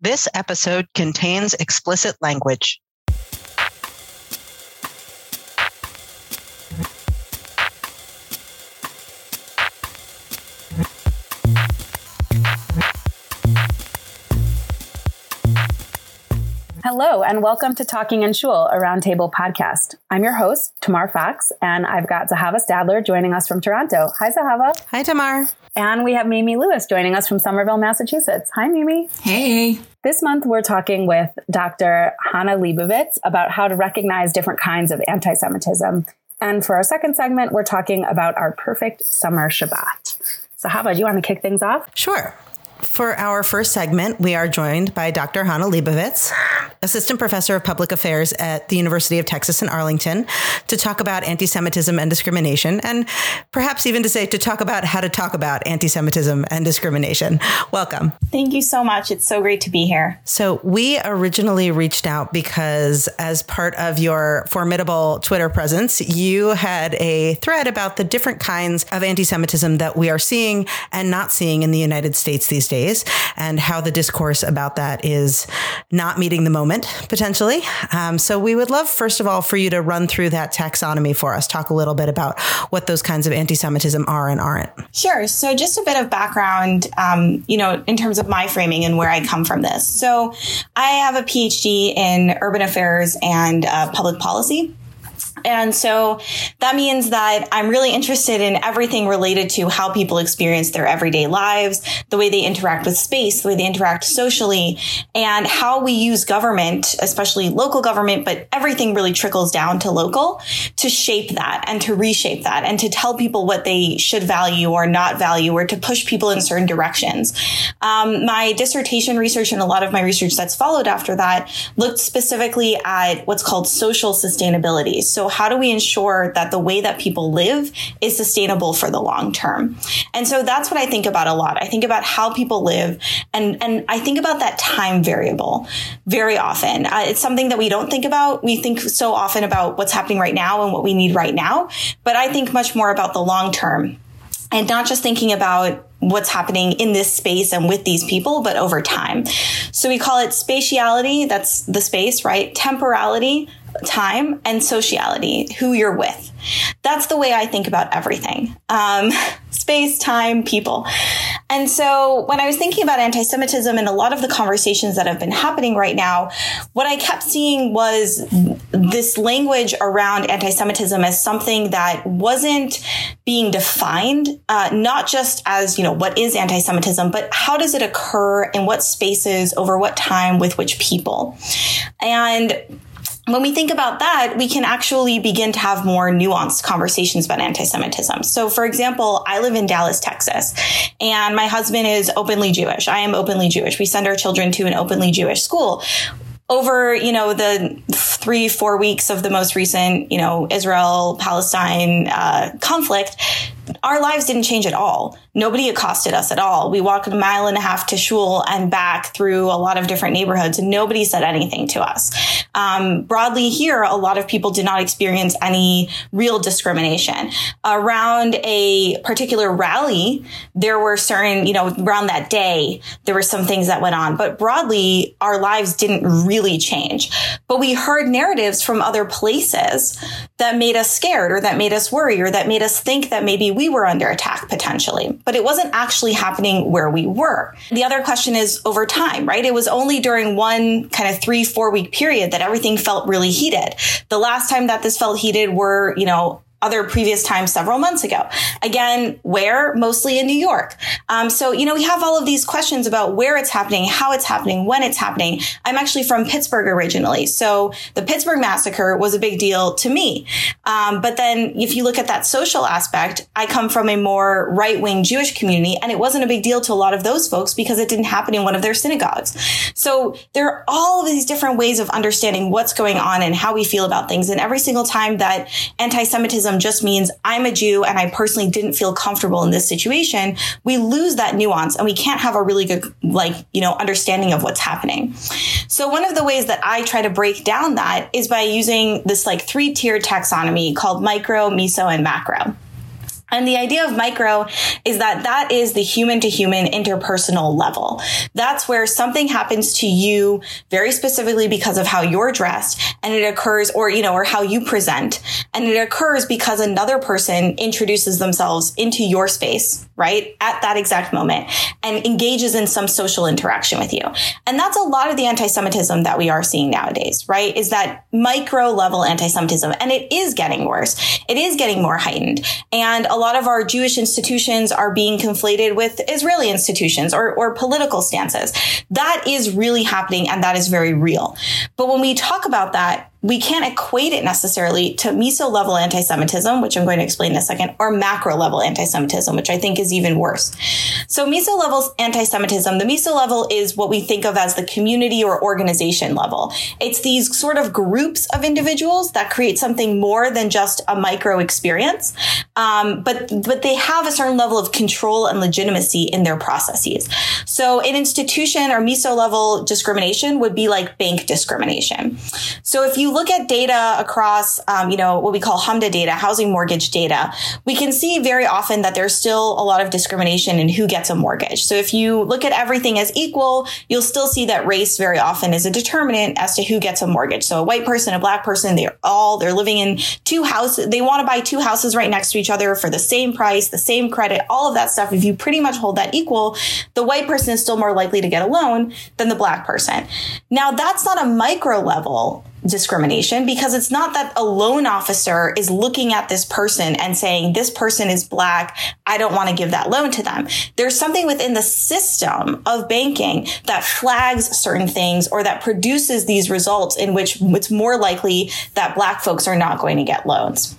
This episode contains explicit language. Hello, and welcome to Talking in Shul, a roundtable podcast. I'm your host, Tamar Fox, and I've got Zahava Stadler joining us from Toronto. Hi, Zahava. Hi, Tamar. And we have Mimi Lewis joining us from Somerville, Massachusetts. Hi, Mimi. Hey. This month, we're talking with Dr. Hannah Lebovits about how to recognize different kinds of anti Semitism. And for our second segment, we're talking about our perfect summer Shabbat. Zahava, do you want to kick things off? Sure. For our first segment, we are joined by Dr. Hannah Lebovits, Assistant Professor of Public Affairs at the University of Texas in Arlington, to talk about anti Semitism and discrimination, and perhaps even to say to talk about how to talk about anti Semitism and discrimination. Welcome. Thank you so much. It's so great to be here. So, we originally reached out because, as part of your formidable Twitter presence, you had a thread about the different kinds of anti Semitism that we are seeing and not seeing in the United States these days, and how the discourse about that is not meeting the moment potentially. Um, so, we would love, first of all, for you to run through that taxonomy for us, talk a little bit about what those kinds of anti Semitism are and aren't. Sure. So, just a bit of background, um, you know, in terms of my framing and where I come from this. So, I have a PhD in urban affairs and uh, public policy. And so that means that I'm really interested in everything related to how people experience their everyday lives, the way they interact with space, the way they interact socially, and how we use government, especially local government, but everything really trickles down to local to shape that and to reshape that and to tell people what they should value or not value or to push people in certain directions. Um, my dissertation research and a lot of my research that's followed after that looked specifically at what's called social sustainability. So how do we ensure that the way that people live is sustainable for the long term? And so that's what I think about a lot. I think about how people live and, and I think about that time variable very often. Uh, it's something that we don't think about. We think so often about what's happening right now and what we need right now, but I think much more about the long term and not just thinking about what's happening in this space and with these people, but over time. So we call it spatiality, that's the space, right? Temporality, time, and sociality, who you're with. That's the way I think about everything. Um, space, time, people. And so when I was thinking about anti Semitism and a lot of the conversations that have been happening right now, what I kept seeing was this language around anti Semitism as something that wasn't being defined, uh, not just as, you know, what is anti Semitism, but how does it occur in what spaces, over what time, with which people. And when we think about that, we can actually begin to have more nuanced conversations about anti-Semitism. So, for example, I live in Dallas, Texas, and my husband is openly Jewish. I am openly Jewish. We send our children to an openly Jewish school over you know the three four weeks of the most recent you know israel palestine uh, conflict our lives didn't change at all nobody accosted us at all we walked a mile and a half to shul and back through a lot of different neighborhoods and nobody said anything to us um, broadly here a lot of people did not experience any real discrimination around a particular rally there were certain you know around that day there were some things that went on but broadly our lives didn't really change. But we heard narratives from other places that made us scared or that made us worry or that made us think that maybe we were under attack potentially. But it wasn't actually happening where we were. The other question is over time, right? It was only during one kind of three, four week period that everything felt really heated. The last time that this felt heated were, you know, other previous times several months ago. Again, where? Mostly in New York. Um, so, you know, we have all of these questions about where it's happening, how it's happening, when it's happening. I'm actually from Pittsburgh originally. So the Pittsburgh massacre was a big deal to me. Um, but then if you look at that social aspect, I come from a more right wing Jewish community and it wasn't a big deal to a lot of those folks because it didn't happen in one of their synagogues. So there are all of these different ways of understanding what's going on and how we feel about things. And every single time that anti-Semitism Um, just means I'm a Jew and I personally didn't feel comfortable in this situation, we lose that nuance and we can't have a really good, like, you know, understanding of what's happening. So one of the ways that I try to break down that is by using this like three tier taxonomy called micro, meso, and macro. And the idea of micro is that that is the human to human interpersonal level. That's where something happens to you very specifically because of how you're dressed and it occurs or, you know, or how you present. And it occurs because another person introduces themselves into your space, right? At that exact moment and engages in some social interaction with you. And that's a lot of the anti-Semitism that we are seeing nowadays, right? Is that micro level anti-Semitism. And it is getting worse. It is getting more heightened. And a lot of our Jewish institutions are being conflated with Israeli institutions or, or political stances. That is really happening and that is very real. But when we talk about that, we can't equate it necessarily to meso level anti Semitism, which I'm going to explain in a second, or macro level anti Semitism, which I think is even worse. So, meso level anti Semitism, the meso level is what we think of as the community or organization level. It's these sort of groups of individuals that create something more than just a micro experience, um, but, but they have a certain level of control and legitimacy in their processes. So, an institution or meso level discrimination would be like bank discrimination. So, if you look at data across, um, you know, what we call HMDA data, housing mortgage data, we can see very often that there's still a lot of discrimination in who gets a mortgage. So if you look at everything as equal, you'll still see that race very often is a determinant as to who gets a mortgage. So a white person, a black person, they're all, they're living in two houses. They want to buy two houses right next to each other for the same price, the same credit, all of that stuff. If you pretty much hold that equal, the white person is still more likely to get a loan than the black person. Now that's not a micro level discrimination because it's not that a loan officer is looking at this person and saying, this person is black. I don't want to give that loan to them. There's something within the system of banking that flags certain things or that produces these results in which it's more likely that black folks are not going to get loans.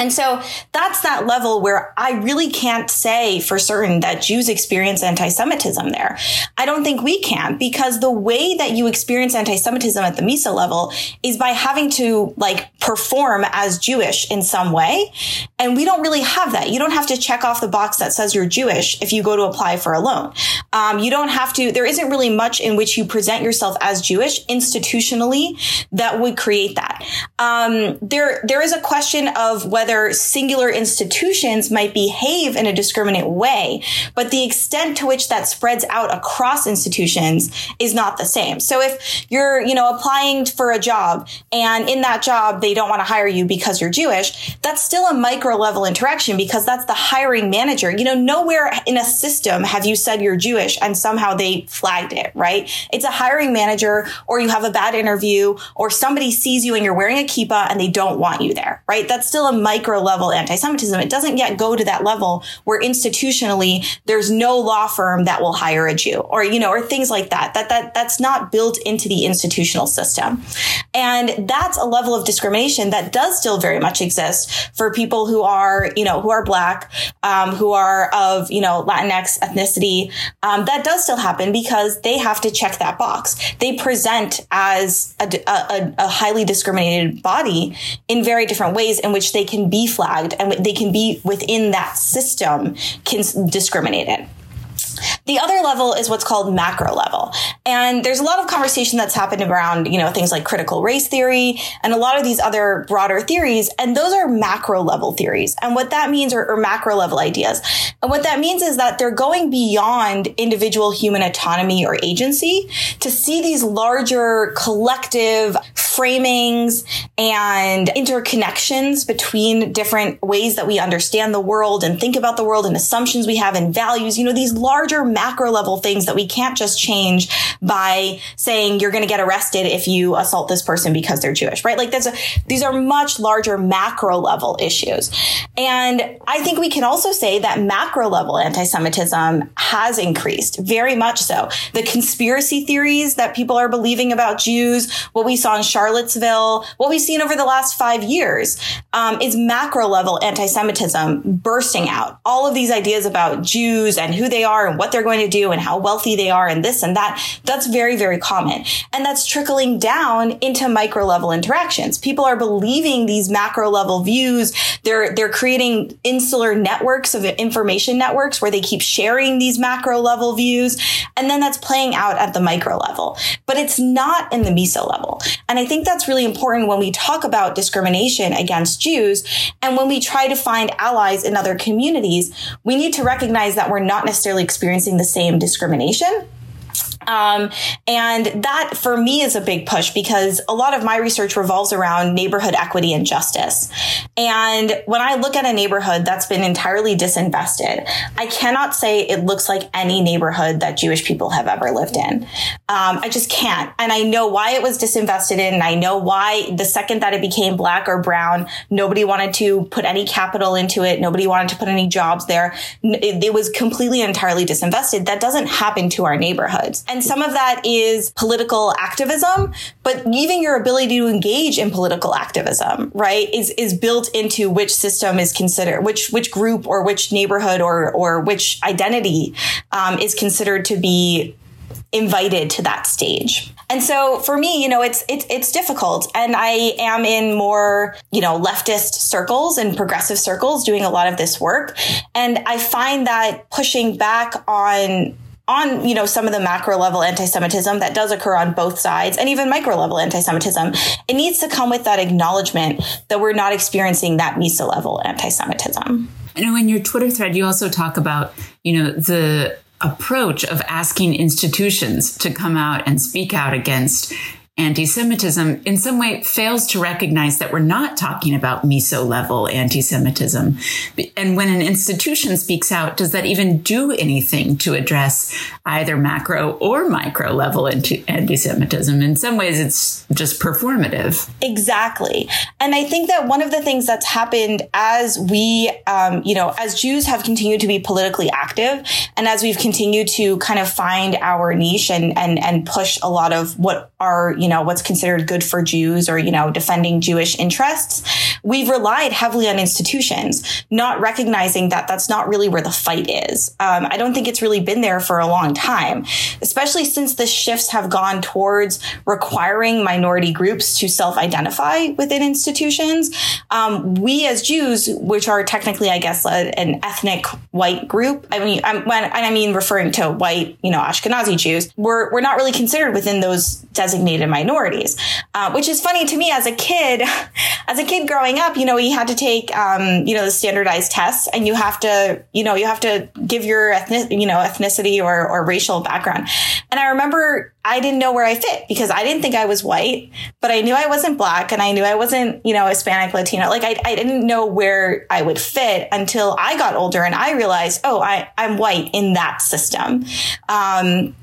And so that's that level where I really can't say for certain that Jews experience anti-Semitism there. I don't think we can because the way that you experience anti-Semitism at the meso level is by having to like perform as Jewish in some way. And we don't really have that. You don't have to check off the box that says you're Jewish if you go to apply for a loan. Um, you don't have to, there isn't really much in which you present yourself as Jewish institutionally that would create that. Um, there, there is a question of whether whether singular institutions might behave in a discriminate way, but the extent to which that spreads out across institutions is not the same. So if you're, you know, applying for a job and in that job they don't want to hire you because you're Jewish, that's still a micro level interaction because that's the hiring manager. You know, nowhere in a system have you said you're Jewish and somehow they flagged it, right? It's a hiring manager or you have a bad interview or somebody sees you and you're wearing a kippah and they don't want you there, right? That's still a micro level anti-Semitism. It doesn't yet go to that level where institutionally there's no law firm that will hire a Jew or, you know, or things like that. That, that, that's not built into the institutional system. And that's a level of discrimination that does still very much exist for people who are, you know, who are black, um, who are of, you know, Latinx ethnicity. Um, that does still happen because they have to check that box. They present as a, a, a highly discriminated body in very different ways in which they can be flagged and they can be within that system Can discriminated. The other level is what's called macro level. And there's a lot of conversation that's happened around, you know, things like critical race theory and a lot of these other broader theories. And those are macro level theories. And what that means are, are macro level ideas. And what that means is that they're going beyond individual human autonomy or agency to see these larger collective framings and interconnections between different ways that we understand the world and think about the world and assumptions we have and values, you know, these larger macro level things that we can't just change by saying you're going to get arrested if you assault this person because they're Jewish, right? Like that's a, these are much larger macro level issues. And I think we can also say that macro level anti-Semitism has increased very much so. The conspiracy theories that people are believing about Jews, what we saw in Charlottesville, what we've seen over the last five years, um, is macro level anti-Semitism bursting out. All of these ideas about Jews and who they are and what they're going to do and how wealthy they are and this and that. That's very, very common. And that's trickling down into micro level interactions. People are believing these macro level views. They're, they're creating insular networks of information networks where they keep sharing these macro level views. And then that's playing out at the micro level, but it's not in the meso level. And I think that's really important when we talk about discrimination against Jews. And when we try to find allies in other communities, we need to recognize that we're not necessarily experiencing the same discrimination um, and that for me is a big push because a lot of my research revolves around neighborhood equity and justice. And when I look at a neighborhood that's been entirely disinvested, I cannot say it looks like any neighborhood that Jewish people have ever lived in. Um, I just can't. And I know why it was disinvested in. And I know why the second that it became black or brown, nobody wanted to put any capital into it. Nobody wanted to put any jobs there. It, it was completely entirely disinvested. That doesn't happen to our neighborhoods. And some of that is political activism, but even your ability to engage in political activism, right, is, is built into which system is considered, which, which group or which neighborhood or, or which identity um, is considered to be invited to that stage. And so for me, you know, it's it's it's difficult and I am in more, you know, leftist circles and progressive circles doing a lot of this work and I find that pushing back on on you know some of the macro level anti-semitism that does occur on both sides and even micro level anti-semitism it needs to come with that acknowledgement that we're not experiencing that meso level anti-semitism. Know in your twitter thread you also talk about you know the approach of asking institutions to come out and speak out against anti Semitism in some way fails to recognize that we're not talking about meso level anti Semitism. And when an institution speaks out, does that even do anything to address either macro or micro level anti Semitism? In some ways, it's just performative. Exactly. And I think that one of the things that's happened as we, um, you know, as Jews have continued to be politically active and as we've continued to kind of find our niche and, and, and push a lot of what are, you know, what's considered good for Jews or, you know, defending Jewish interests, we've relied heavily on institutions, not recognizing that that's not really where the fight is. Um, I don't think it's really been there for a long time, especially since the shifts have gone towards requiring minority groups to self identify within institutions. Um, we as Jews, which are technically, I guess, a, an ethnic white group, I mean, I'm, when, I mean referring to white, you know, Ashkenazi Jews, we're, we're not really considered within those designated minorities, uh, which is funny to me as a kid. As a kid growing up, you know, you had to take, um, you know, the standardized tests, and you have to, you know, you have to give your ethnic, you know, ethnicity or or racial background. And I remember I didn't know where I fit because I didn't think I was white, but I knew I wasn't black, and I knew I wasn't, you know, Hispanic, Latino. Like I, I didn't know where I would fit until I got older, and I realized, oh, I I'm white in that system. Um,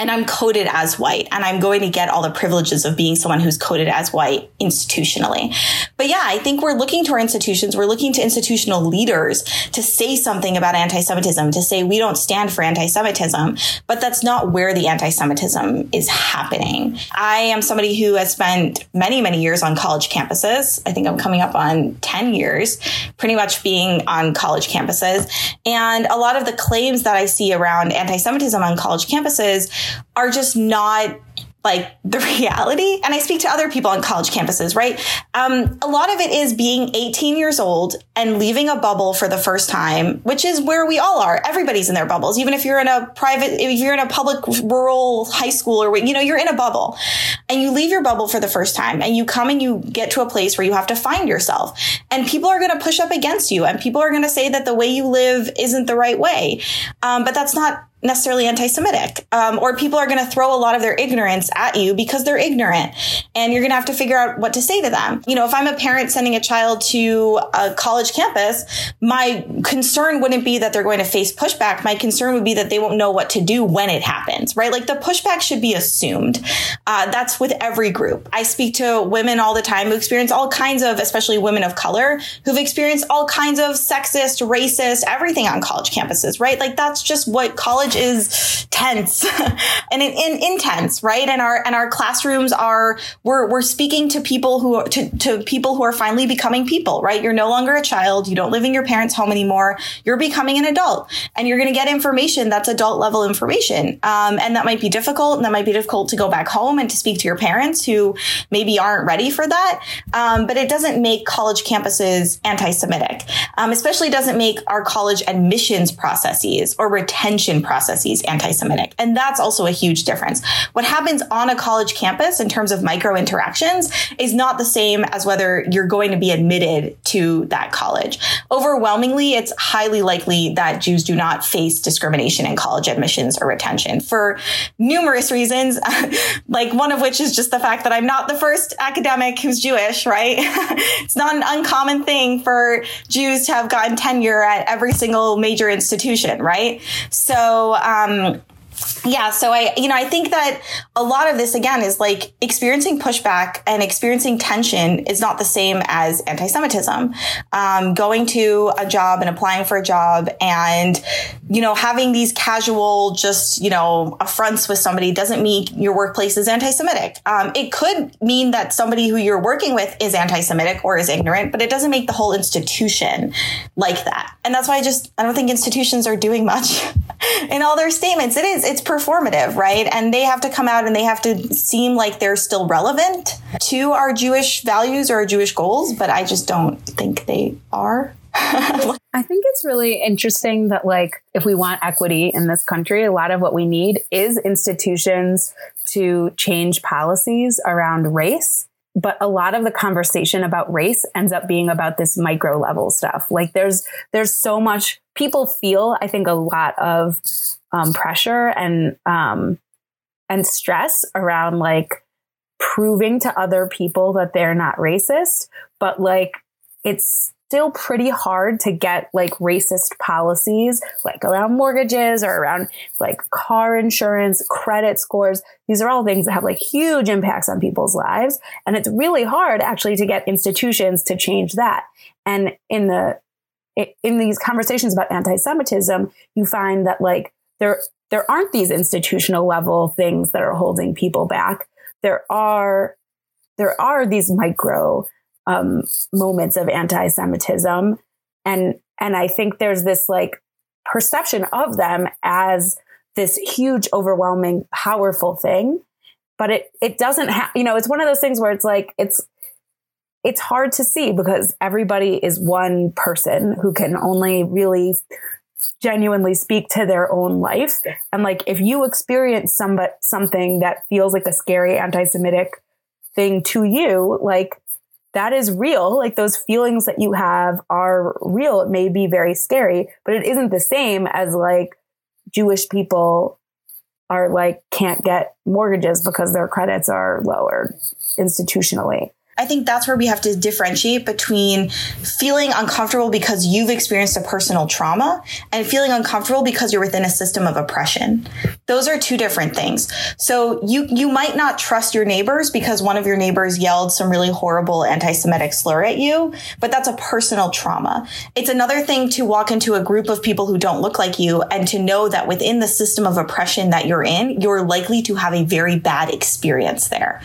and I'm coded as white and I'm going to get all the privileges of being someone who's coded as white institutionally. But yeah, I think we're looking to our institutions. We're looking to institutional leaders to say something about anti-Semitism, to say we don't stand for anti-Semitism, but that's not where the anti-Semitism is happening. I am somebody who has spent many, many years on college campuses. I think I'm coming up on 10 years, pretty much being on college campuses. And a lot of the claims that I see around anti-Semitism on college campuses are just not like the reality. And I speak to other people on college campuses, right? Um, a lot of it is being 18 years old and leaving a bubble for the first time, which is where we all are. Everybody's in their bubbles. Even if you're in a private, if you're in a public rural high school or, you know, you're in a bubble and you leave your bubble for the first time and you come and you get to a place where you have to find yourself and people are going to push up against you and people are going to say that the way you live isn't the right way. Um, but that's not necessarily anti-Semitic, um, or people are going to throw a lot of their ignorance at you because they're ignorant, and you're going to have to figure out what to say to them. You know, if I'm a parent sending a child to a college campus, my concern wouldn't be that they're going to face pushback. My concern would be that they won't know what to do when it happens, right? Like the pushback should be assumed. Uh, that's with every group. I speak to women all the time who experience all kinds of, especially women of color, who've experienced all kinds of sexist, racist, everything on college campuses, right? Like that's just what college college is tense and in, in, intense, right? And our and our classrooms are we're we're speaking to people who to, to people who are finally becoming people, right? You're no longer a child. You don't live in your parents' home anymore. You're becoming an adult, and you're going to get information that's adult level information, um, and that might be difficult. And that might be difficult to go back home and to speak to your parents who maybe aren't ready for that. Um, but it doesn't make college campuses anti-Semitic, um, especially doesn't make our college admissions processes or retention processes processes anti-Semitic. And that's also a huge difference. What happens on a college campus in terms of micro interactions is not the same as whether you're going to be admitted to that college. Overwhelmingly, it's highly likely that Jews do not face discrimination in college admissions or retention for numerous reasons, like one of which is just the fact that I'm not the first academic who's Jewish, right? it's not an uncommon thing for Jews to have gotten tenure at every single major institution, right? So, um, yeah so i you know i think that a lot of this again is like experiencing pushback and experiencing tension is not the same as anti-semitism. Um, going to a job and applying for a job and you know having these casual just you know affronts with somebody doesn't mean your workplace is anti-semitic. Um, it could mean that somebody who you're working with is anti-semitic or is ignorant but it doesn't make the whole institution like that. And that's why i just i don't think institutions are doing much in all their statements. It is it's performative, right? And they have to come out and they have to seem like they're still relevant to our Jewish values or our Jewish goals, but I just don't think they are. I think it's really interesting that, like, if we want equity in this country, a lot of what we need is institutions to change policies around race. But a lot of the conversation about race ends up being about this micro level stuff. Like, there's there's so much people feel. I think a lot of um, pressure and um, and stress around like proving to other people that they're not racist, but like it's still pretty hard to get like racist policies like around mortgages or around like car insurance, credit scores. These are all things that have like huge impacts on people's lives. And it's really hard actually to get institutions to change that. And in the in these conversations about anti-Semitism, you find that like there there aren't these institutional level things that are holding people back. There are there are these micro um, moments of anti-Semitism, and and I think there's this like perception of them as this huge, overwhelming, powerful thing, but it it doesn't have you know it's one of those things where it's like it's it's hard to see because everybody is one person who can only really genuinely speak to their own life. And like, if you experience some, but something that feels like a scary anti-Semitic thing to you, like that is real. Like those feelings that you have are real. It may be very scary, but it isn't the same as like Jewish people are like can't get mortgages because their credits are lower institutionally. I think that's where we have to differentiate between feeling uncomfortable because you've experienced a personal trauma and feeling uncomfortable because you're within a system of oppression. Those are two different things. So you you might not trust your neighbors because one of your neighbors yelled some really horrible anti-Semitic slur at you, but that's a personal trauma. It's another thing to walk into a group of people who don't look like you and to know that within the system of oppression that you're in, you're likely to have a very bad experience there.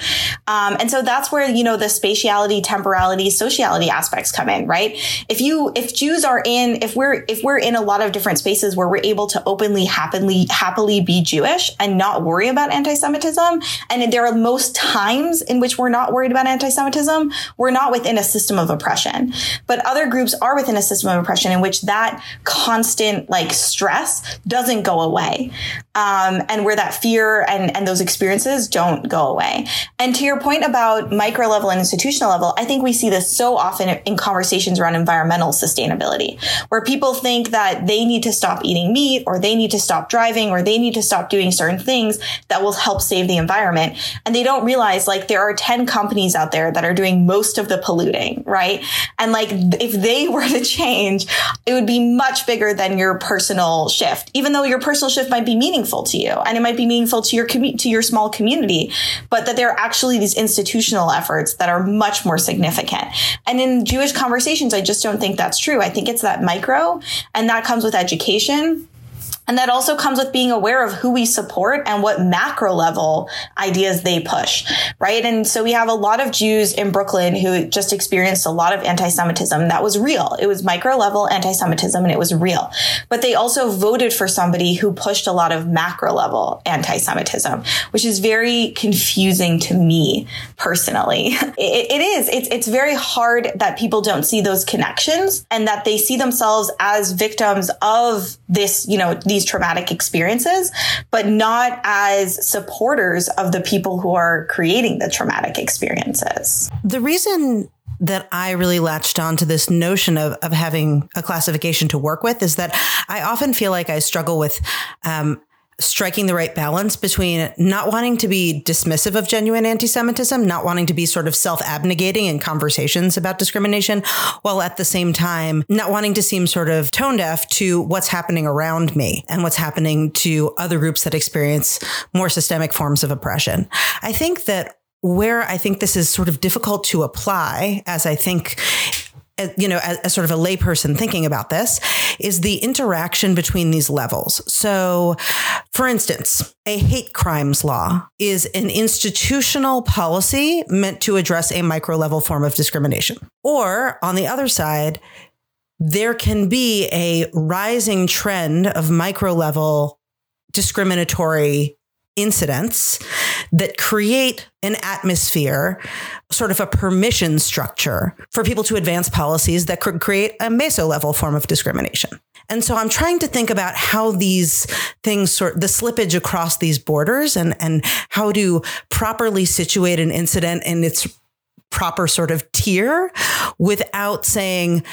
Um, and so that's where you know the spatiality, temporality, sociality aspects come in, right? If you, if Jews are in, if we're, if we're in a lot of different spaces where we're able to openly, happily, happily be Jewish and not worry about anti-Semitism, and there are most times in which we're not worried about anti-Semitism, we're not within a system of oppression. But other groups are within a system of oppression in which that constant like stress doesn't go away. Um, and where that fear and, and those experiences don't go away. And to your point about micro level and institutional level, I think we see this so often in conversations around environmental sustainability, where people think that they need to stop eating meat or they need to stop driving or they need to stop doing certain things that will help save the environment. And they don't realize like there are 10 companies out there that are doing most of the polluting, right? And like if they were to change, it would be much bigger than your personal shift, even though your personal shift might be meaningful to you and it might be meaningful to your commu- to your small community, but that there are actually these institutional efforts that are much more significant. And in Jewish conversations, I just don't think that's true. I think it's that micro, and that comes with education and that also comes with being aware of who we support and what macro level ideas they push, right? And so we have a lot of Jews in Brooklyn who just experienced a lot of anti-Semitism that was real. It was micro level anti-Semitism and it was real. But they also voted for somebody who pushed a lot of macro level anti-Semitism, which is very confusing to me personally. it, it is. It's, it's very hard that people don't see those connections and that they see themselves as victims of this, you know, the these traumatic experiences, but not as supporters of the people who are creating the traumatic experiences. The reason that I really latched on to this notion of, of having a classification to work with is that I often feel like I struggle with um, striking the right balance between not wanting to be dismissive of genuine anti Semitism, not wanting to be sort of self abnegating in conversations about discrimination, while at the same time not wanting to seem sort of tone deaf to what's happening around me and what's happening to other groups that experience more systemic forms of oppression. I think that where I think this is sort of difficult to apply, as I think you know, as, as, sort of a layperson thinking about this, is the interaction between these levels. So, for instance, a hate crimes law is an institutional policy meant to address a micro level form of discrimination. Or on the other side, there can be a rising trend of micro level discriminatory incidents that create an atmosphere, sort of a permission structure for people to advance policies that could create a meso level form of discrimination. And so I'm trying to think about how these things sort the slippage across these borders and and how to properly situate an incident in its proper sort of tier without saying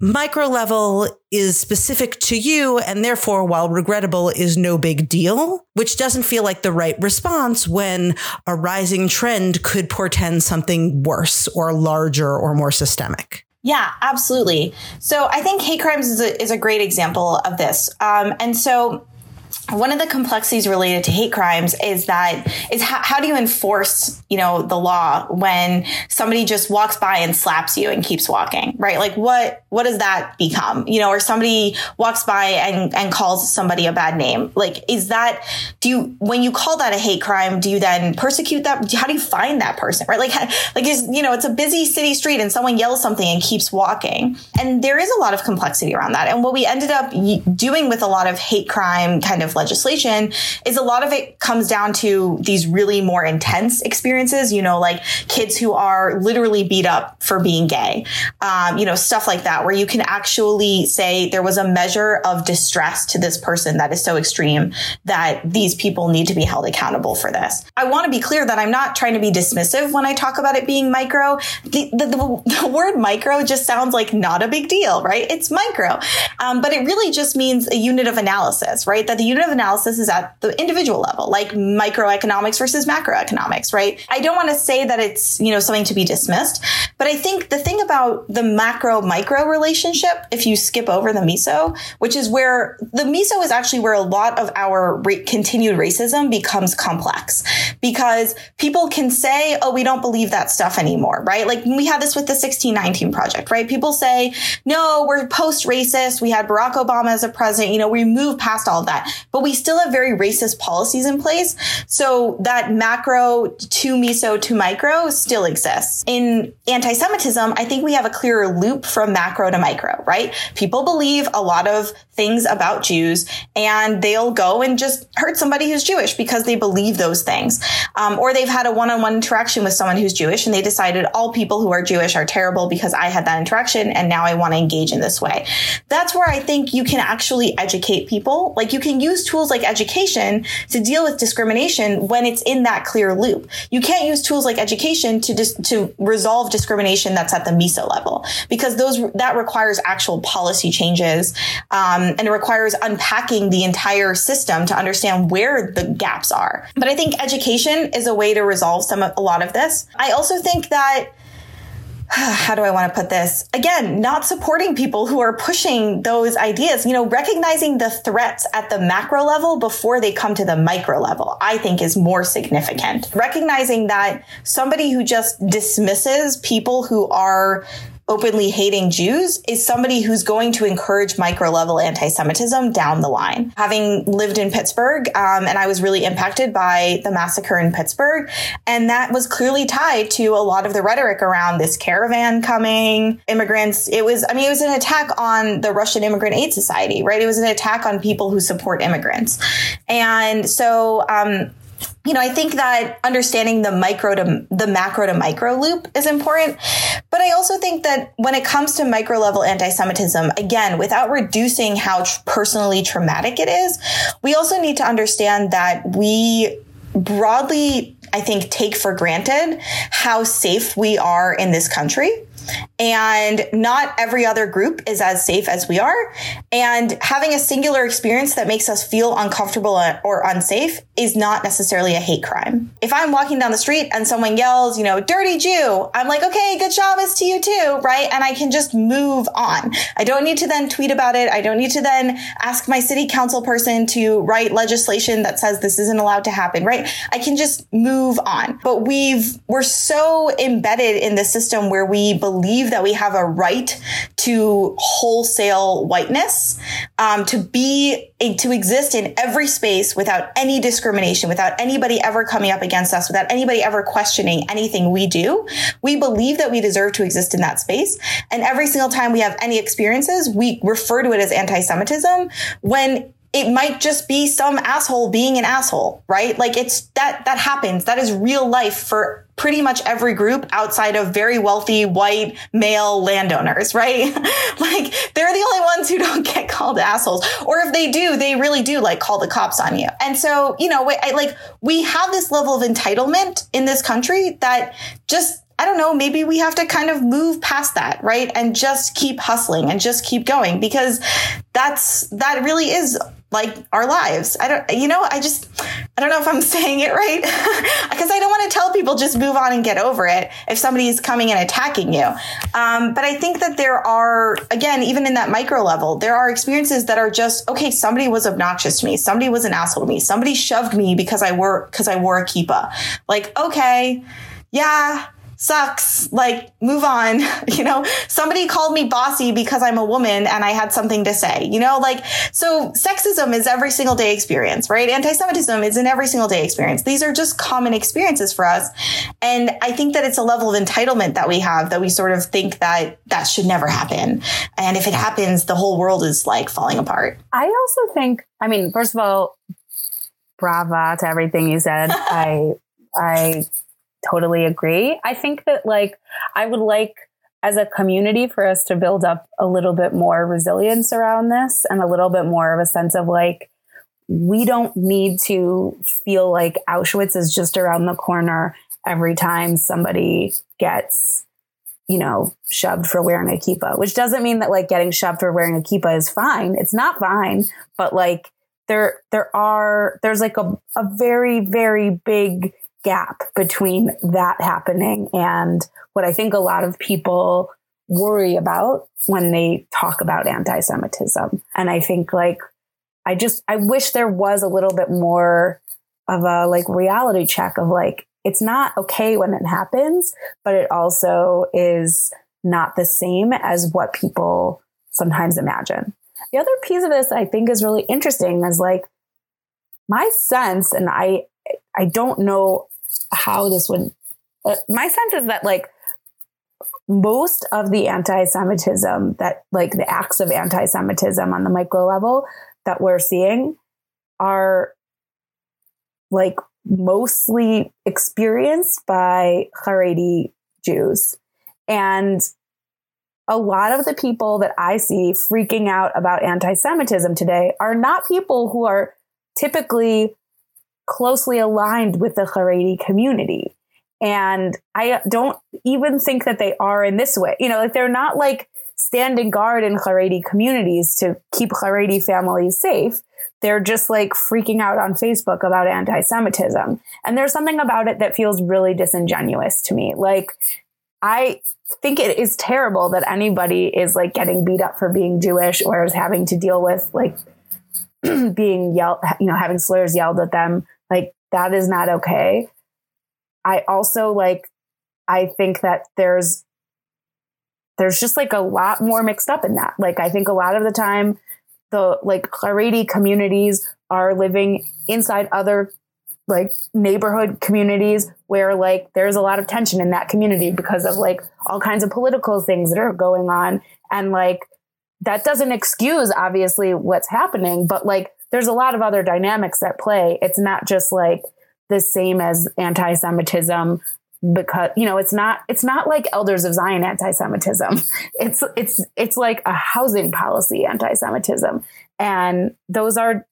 micro level is specific to you and therefore while regrettable is no big deal which doesn't feel like the right response when a rising trend could portend something worse or larger or more systemic yeah, absolutely. So I think hate crimes is a, is a great example of this. Um, and so one of the complexities related to hate crimes is that is how, how, do you enforce you know the law when somebody just walks by and slaps you and keeps walking right? Like what what does that become? You know or somebody walks by and and calls somebody a bad name. Like is that do you when you call that a hate crime do you then persecute that? How do you find that person right? Like like is you know it's a busy city street and someone yells something and keeps walking. And there is a lot of complexity around that. And what we ended up doing with a lot of hate crime kind of legislation is a lot of it comes down to these really more intense experiences, you know, like kids who are literally beat up for being gay, um, you know, stuff like that, where you can actually say there was a measure of distress to this person that is so extreme that these people need to be held accountable for this. I want to be clear that I'm not trying to be dismissive when I talk about it being micro. The, the, the, the word micro just sounds like not a big deal, right? It's micro. Um, but it really just means a unit of analysis, right? That the unit of analysis is at the individual level, like microeconomics versus macroeconomics, right? I don't want to say that it's, you know, something to be dismissed, but I think the thing about the macro micro relationship, if you skip over the meso, which is where the meso is actually where a lot of our ra- continued racism becomes complex because people can say, oh, we don't believe that stuff anymore, right? Like we had this with the 1619 project, right? People say, no, we're post racist. We had Barack Obama as a president. You know, we moved past all that, but we still have very racist policies in place. So that macro to meso to micro still exists. In anti-Semitism, I think we have a clearer loop from macro to micro, right? People believe a lot of things about Jews and they'll go and just hurt somebody who's Jewish because they believe those things. Um, or they've had a one-on-one interaction with someone who's Jewish and they decided all people who are Jewish are terrible because I had that interaction and now I want to engage in this way. That's where I think you can actually educate people. Like you can use tools like education to deal with discrimination when it's in that clear loop. You can't use tools like education to dis- to resolve discrimination that's at the meso level because those that requires actual policy changes um, and it requires unpacking the entire system to understand where the gaps are. But I think education is a way to resolve some of, a lot of this. I also think that how do I want to put this? Again, not supporting people who are pushing those ideas, you know, recognizing the threats at the macro level before they come to the micro level, I think is more significant. Recognizing that somebody who just dismisses people who are openly hating Jews is somebody who's going to encourage micro level anti Semitism down the line. Having lived in Pittsburgh, um, and I was really impacted by the massacre in Pittsburgh, and that was clearly tied to a lot of the rhetoric around this caravan coming, immigrants. It was, I mean, it was an attack on the Russian Immigrant Aid Society, right? It was an attack on people who support immigrants. And so, um, you know, I think that understanding the micro to the macro to micro loop is important. But I also think that when it comes to micro level anti Semitism, again, without reducing how tr- personally traumatic it is, we also need to understand that we broadly, I think, take for granted how safe we are in this country and not every other group is as safe as we are. And having a singular experience that makes us feel uncomfortable or unsafe is not necessarily a hate crime. If I'm walking down the street and someone yells, you know, dirty Jew, I'm like, okay, good Shabbos to you too, right? And I can just move on. I don't need to then tweet about it. I don't need to then ask my city council person to write legislation that says this isn't allowed to happen, right? I can just move on. But we've, we're so embedded in the system where we believe that we have a right to wholesale whiteness, um, to be to exist in every space without any discrimination, without anybody ever coming up against us, without anybody ever questioning anything we do. We believe that we deserve to exist in that space. And every single time we have any experiences, we refer to it as anti-Semitism when it might just be some asshole being an asshole, right? Like it's that, that happens. That is real life for pretty much every group outside of very wealthy white male landowners, right? like they're the only ones who don't get called assholes. Or if they do, they really do like call the cops on you. And so, you know, I, like we have this level of entitlement in this country that just I don't know, maybe we have to kind of move past that, right? And just keep hustling and just keep going because that's, that really is like our lives. I don't, you know, I just, I don't know if I'm saying it right because I don't want to tell people just move on and get over it if somebody's coming and attacking you. Um, but I think that there are, again, even in that micro level, there are experiences that are just, okay, somebody was obnoxious to me. Somebody was an asshole to me. Somebody shoved me because I wore, because I wore a kippah. Like, okay, yeah, sucks. Like, move on. You know, somebody called me bossy because I'm a woman and I had something to say, you know, like, so sexism is every single day experience, right? Anti Semitism is an every single day experience. These are just common experiences for us. And I think that it's a level of entitlement that we have that we sort of think that that should never happen. And if it happens, the whole world is like falling apart. I also think, I mean, first of all, brava to everything you said. I, I totally agree. I think that like I would like as a community for us to build up a little bit more resilience around this and a little bit more of a sense of like we don't need to feel like Auschwitz is just around the corner every time somebody gets you know shoved for wearing a kippah which doesn't mean that like getting shoved for wearing a kippah is fine it's not fine but like there there are there's like a, a very very big gap between that happening and what I think a lot of people worry about when they talk about anti Semitism. And I think, like, I just, I wish there was a little bit more of a like reality check of like, it's not okay when it happens, but it also is not the same as what people sometimes imagine. The other piece of this I think is really interesting is like my sense, and I I don't know how this would. Uh, my sense is that like most of the anti-Semitism that like the acts of anti-Semitism on the micro level that we're seeing are like mostly experienced by Haredi Jews. And a lot of the people that I see freaking out about anti Semitism today are not people who are typically closely aligned with the Haredi community. And I don't even think that they are in this way. You know, like they're not like standing guard in Haredi communities to keep Haredi families safe. They're just like freaking out on Facebook about anti Semitism. And there's something about it that feels really disingenuous to me. Like, I think it is terrible that anybody is like getting beat up for being Jewish or is having to deal with like being yelled, you know, having slurs yelled at them like that is not okay. I also like I think that there's there's just like a lot more mixed up in that. Like I think a lot of the time the like Haredi communities are living inside other like neighborhood communities where like there's a lot of tension in that community because of like all kinds of political things that are going on and like that doesn't excuse obviously what's happening but like there's a lot of other dynamics at play. It's not just like the same as anti-Semitism because you know it's not it's not like elders of zion anti-semitism. It's it's it's like a housing policy anti-semitism. And those are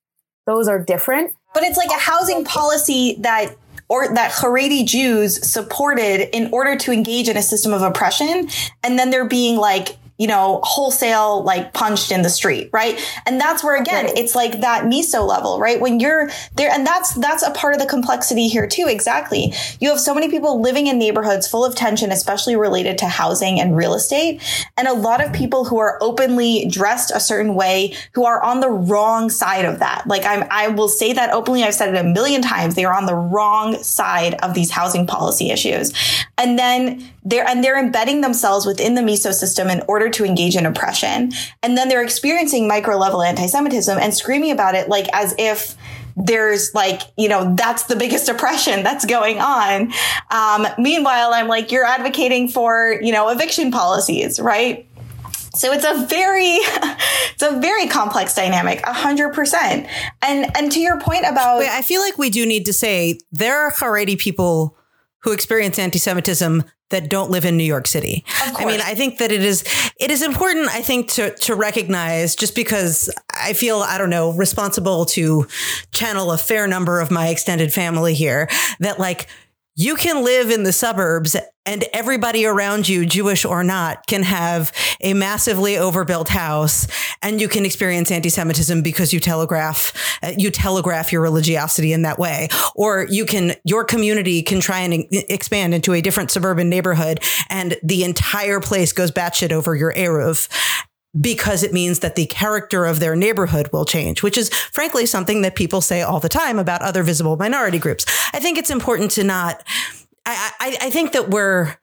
those are different. But it's like a housing policy that or that Haredi Jews supported in order to engage in a system of oppression. And then they're being like you know, wholesale like punched in the street, right? And that's where again, right. it's like that meso level, right? When you're there, and that's that's a part of the complexity here too. Exactly. You have so many people living in neighborhoods full of tension, especially related to housing and real estate, and a lot of people who are openly dressed a certain way who are on the wrong side of that. Like I'm, I will say that openly. I've said it a million times. They are on the wrong side of these housing policy issues, and then they're and they're embedding themselves within the meso system in order to engage in oppression. And then they're experiencing micro level anti-semitism and screaming about it like as if there's like you know that's the biggest oppression that's going on. Um, meanwhile i'm like you're advocating for you know eviction policies right? So it's a very, it's a very complex dynamic, a hundred percent. And and to your point about, Wait, I feel like we do need to say there are Haredi people who experience anti-Semitism that don't live in New York City. I mean, I think that it is it is important I think to to recognize just because I feel I don't know responsible to channel a fair number of my extended family here that like you can live in the suburbs and everybody around you, Jewish or not, can have a massively overbuilt house and you can experience anti-Semitism because you telegraph, uh, you telegraph your religiosity in that way. Or you can, your community can try and expand into a different suburban neighborhood and the entire place goes batshit over your Eruv because it means that the character of their neighborhood will change, which is frankly something that people say all the time about other visible minority groups. I think it's important to not, I, I, I think that we're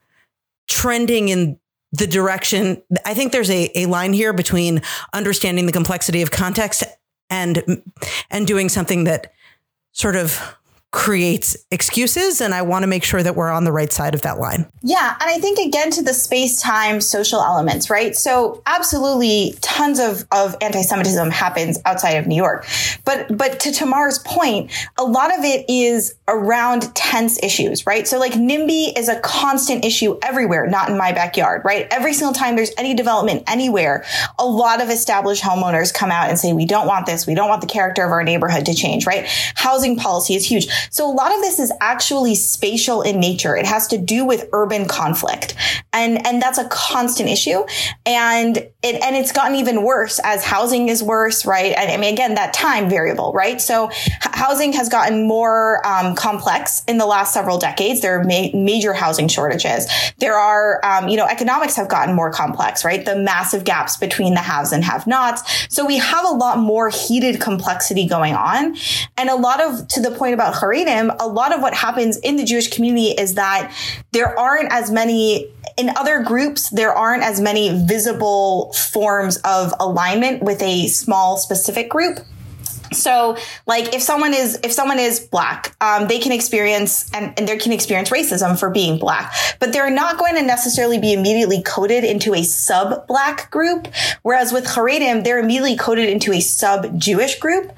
trending in the direction. I think there's a, a line here between understanding the complexity of context and, and doing something that sort of creates excuses. And I want to make sure that we're on the right side of that line. Yeah. And I think again to the space time social elements, right? So absolutely tons of, of anti-Semitism happens outside of New York. But but to Tamar's point, a lot of it is around tense issues, right? So like NIMBY is a constant issue everywhere, not in my backyard, right? Every single time there's any development anywhere, a lot of established homeowners come out and say, we don't want this. We don't want the character of our neighborhood to change, right? Housing policy is huge. So a lot of this is actually spatial in nature. It has to do with urban conflict. And, and that's a constant issue. And it, and it's gotten even worse as housing is worse, right? And I mean, again, that time variable, right? So housing has gotten more, um, complex in the last several decades. There are ma- major housing shortages. There are, um, you know, economics have gotten more complex, right? The massive gaps between the haves and have nots. So we have a lot more heated complexity going on. And a lot of, to the point about A lot of what happens in the Jewish community is that there aren't as many in other groups, there aren't as many visible forms of alignment with a small specific group. So, like, if someone is if someone is black, um, they can experience and, and they can experience racism for being black, but they're not going to necessarily be immediately coded into a sub black group. Whereas with Haredim, they're immediately coded into a sub Jewish group,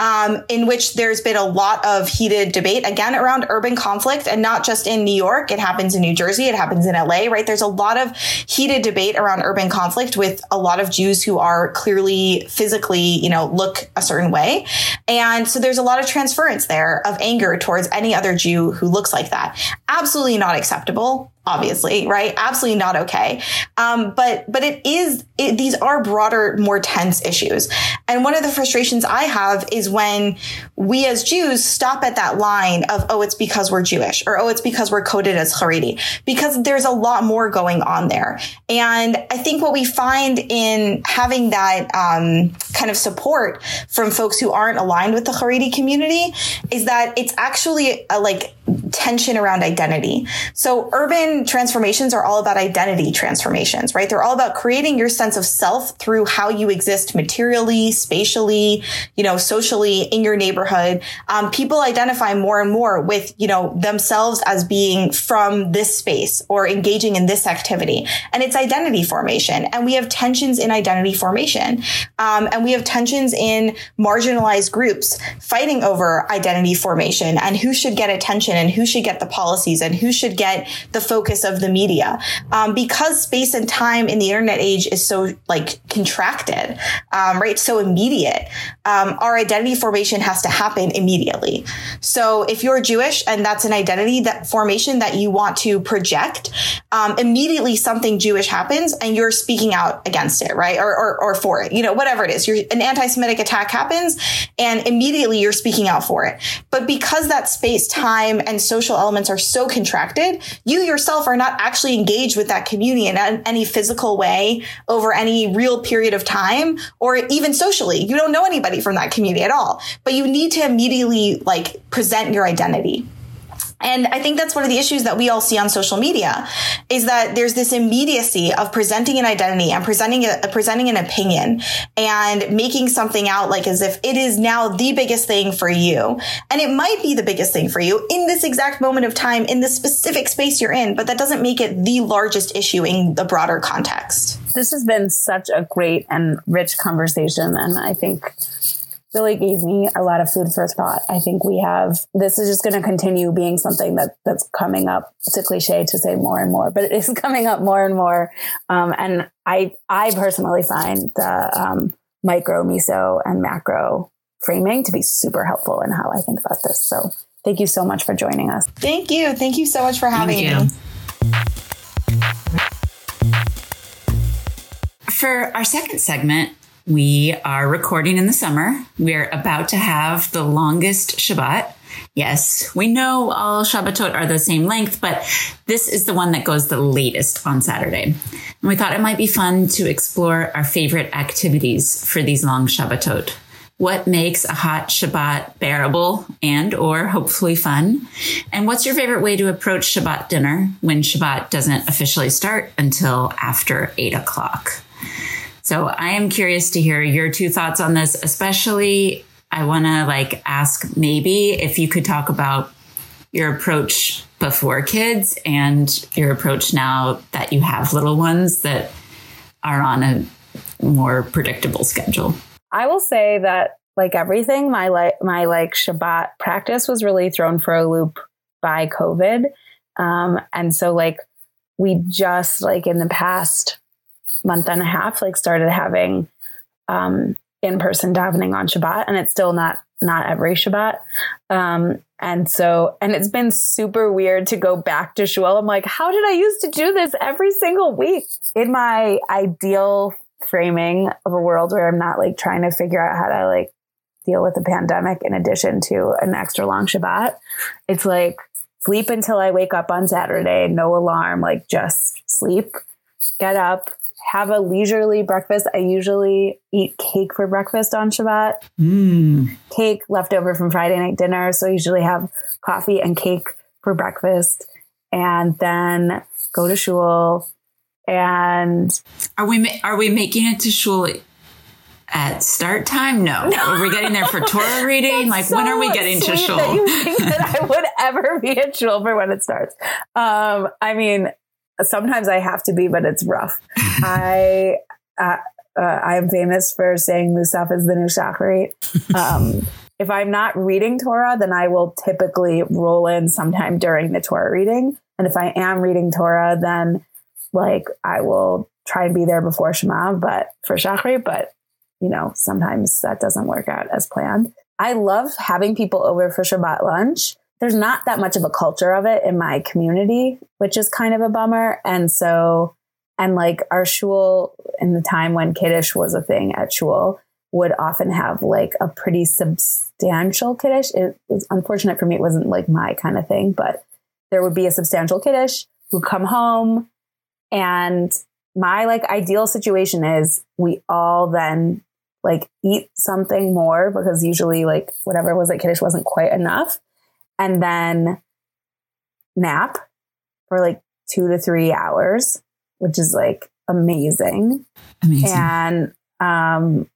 um, in which there's been a lot of heated debate again around urban conflict, and not just in New York. It happens in New Jersey. It happens in LA. Right? There's a lot of heated debate around urban conflict with a lot of Jews who are clearly physically, you know, look a certain way. And so there's a lot of transference there of anger towards any other Jew who looks like that. Absolutely not acceptable obviously, right? Absolutely not okay. Um, but but it is it, these are broader, more tense issues. And one of the frustrations I have is when we as Jews stop at that line of oh, it's because we're Jewish or oh, it's because we're coded as Haredi, because there's a lot more going on there. And I think what we find in having that um, kind of support from folks who aren't aligned with the Haredi community is that it's actually a, like tension around identity. So urban Transformations are all about identity transformations, right? They're all about creating your sense of self through how you exist materially, spatially, you know, socially in your neighborhood. Um, people identify more and more with, you know, themselves as being from this space or engaging in this activity. And it's identity formation. And we have tensions in identity formation. Um, and we have tensions in marginalized groups fighting over identity formation and who should get attention and who should get the policies and who should get the focus of the media. Um, because space and time in the internet age is so like contracted, um, right? So immediate. Um, our identity formation has to happen immediately. So if you're Jewish and that's an identity that formation that you want to project, um, immediately something Jewish happens and you're speaking out against it, right? Or, or, or for it, you know, whatever it is. You're, an anti-Semitic attack happens and immediately you're speaking out for it. But because that space, time, and social elements are so contracted, you yourself are not actually engaged with that community in any physical way over any real period of time or even socially. You don't know anybody from that community at all, but you need to immediately like present your identity. And I think that's one of the issues that we all see on social media is that there's this immediacy of presenting an identity and presenting a, presenting an opinion and making something out like as if it is now the biggest thing for you. And it might be the biggest thing for you in this exact moment of time in the specific space you're in, but that doesn't make it the largest issue in the broader context. This has been such a great and rich conversation. And I think really gave me a lot of food for thought. I think we have this is just going to continue being something that that's coming up. It's a cliche to say more and more, but it is coming up more and more. Um, and I I personally find the um, micro, meso, and macro framing to be super helpful in how I think about this. So thank you so much for joining us. Thank you. Thank you so much for having me. For our second segment, we are recording in the summer. We're about to have the longest Shabbat. Yes, we know all Shabbatot are the same length, but this is the one that goes the latest on Saturday. And we thought it might be fun to explore our favorite activities for these long Shabbatot. What makes a hot Shabbat bearable and or hopefully fun? And what's your favorite way to approach Shabbat dinner when Shabbat doesn't officially start until after eight o'clock? So I am curious to hear your two thoughts on this, especially I want to like ask maybe if you could talk about your approach before kids and your approach now that you have little ones that are on a more predictable schedule. I will say that like everything, my like my like Shabbat practice was really thrown for a loop by COVID. Um, and so like we just like in the past month and a half, like started having um, in-person davening on Shabbat, and it's still not not every Shabbat. Um, and so, and it's been super weird to go back to shul. I'm like, how did I used to do this every single week? In my ideal framing of a world where I'm not like trying to figure out how to like deal with the pandemic in addition to an extra long Shabbat, it's like sleep until I wake up on Saturday, no alarm, like just sleep, get up, have a leisurely breakfast. I usually eat cake for breakfast on Shabbat. Mm. Cake leftover from Friday night dinner. So I usually have coffee and cake for breakfast and then go to shul. And are we are we making it to shul at start time? No. no. Are we getting there for Torah reading? like so when are we getting to shul? That you think that I would ever be at shul for when it starts. Um, I mean, sometimes I have to be, but it's rough. I uh, uh, I am famous for saying Musaf is the new Shacharit. Um, if I'm not reading Torah, then I will typically roll in sometime during the Torah reading. And if I am reading Torah, then like I will try and be there before Shema, but for Shacharit, but you know, sometimes that doesn't work out as planned. I love having people over for Shabbat lunch there's not that much of a culture of it in my community, which is kind of a bummer. And so, and like our shul in the time when Kiddush was a thing at shul would often have like a pretty substantial Kiddush. It was unfortunate for me. It wasn't like my kind of thing, but there would be a substantial Kiddush who come home and my like ideal situation is we all then like eat something more because usually like whatever was at Kiddush wasn't quite enough and then nap for like two to three hours, which is like amazing. Amazing. And um,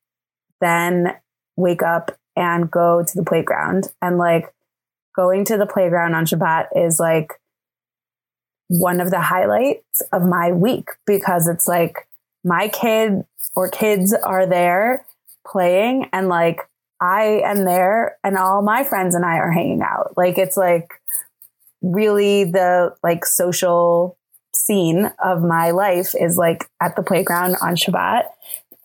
then wake up and go to the playground. And like going to the playground on Shabbat is like one of the highlights of my week because it's like my kid or kids are there playing and like I am there and all my friends and I are hanging out. Like it's like really the like social scene of my life is like at the playground on Shabbat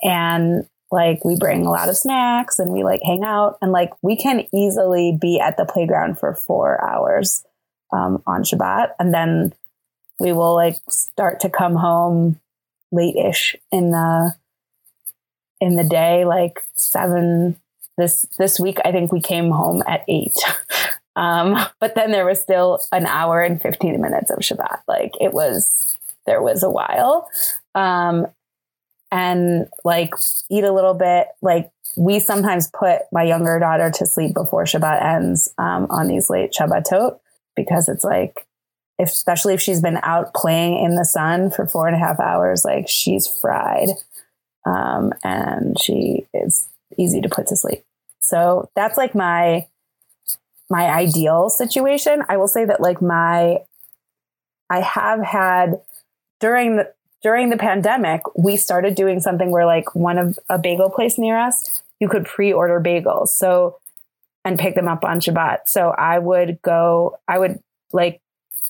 and like we bring a lot of snacks and we like hang out and like we can easily be at the playground for 4 hours um, on Shabbat and then we will like start to come home late-ish in the in the day like 7 this this week i think we came home at eight. Um, but then there was still an hour and 15 minutes of shabbat. Like it was there was a while. Um, and like eat a little bit. Like we sometimes put my younger daughter to sleep before shabbat ends um, on these late shabbatot because it's like especially if she's been out playing in the sun for four and a half hours like she's fried. Um, and she is easy to put to sleep. So that's like my my ideal situation. I will say that like my I have had during the during the pandemic, we started doing something where like one of a bagel place near us, you could pre-order bagels. So and pick them up on Shabbat. So I would go, I would like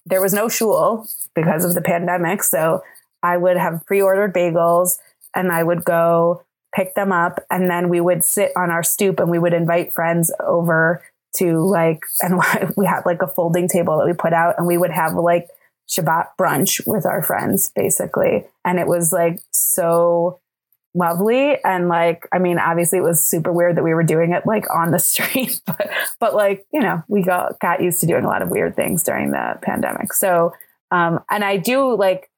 there was no shul because of the pandemic. So I would have pre-ordered bagels and I would go pick them up and then we would sit on our stoop and we would invite friends over to like and we had like a folding table that we put out and we would have like Shabbat brunch with our friends basically. And it was like so lovely. And like I mean obviously it was super weird that we were doing it like on the street but but like you know we got got used to doing a lot of weird things during the pandemic. So um and I do like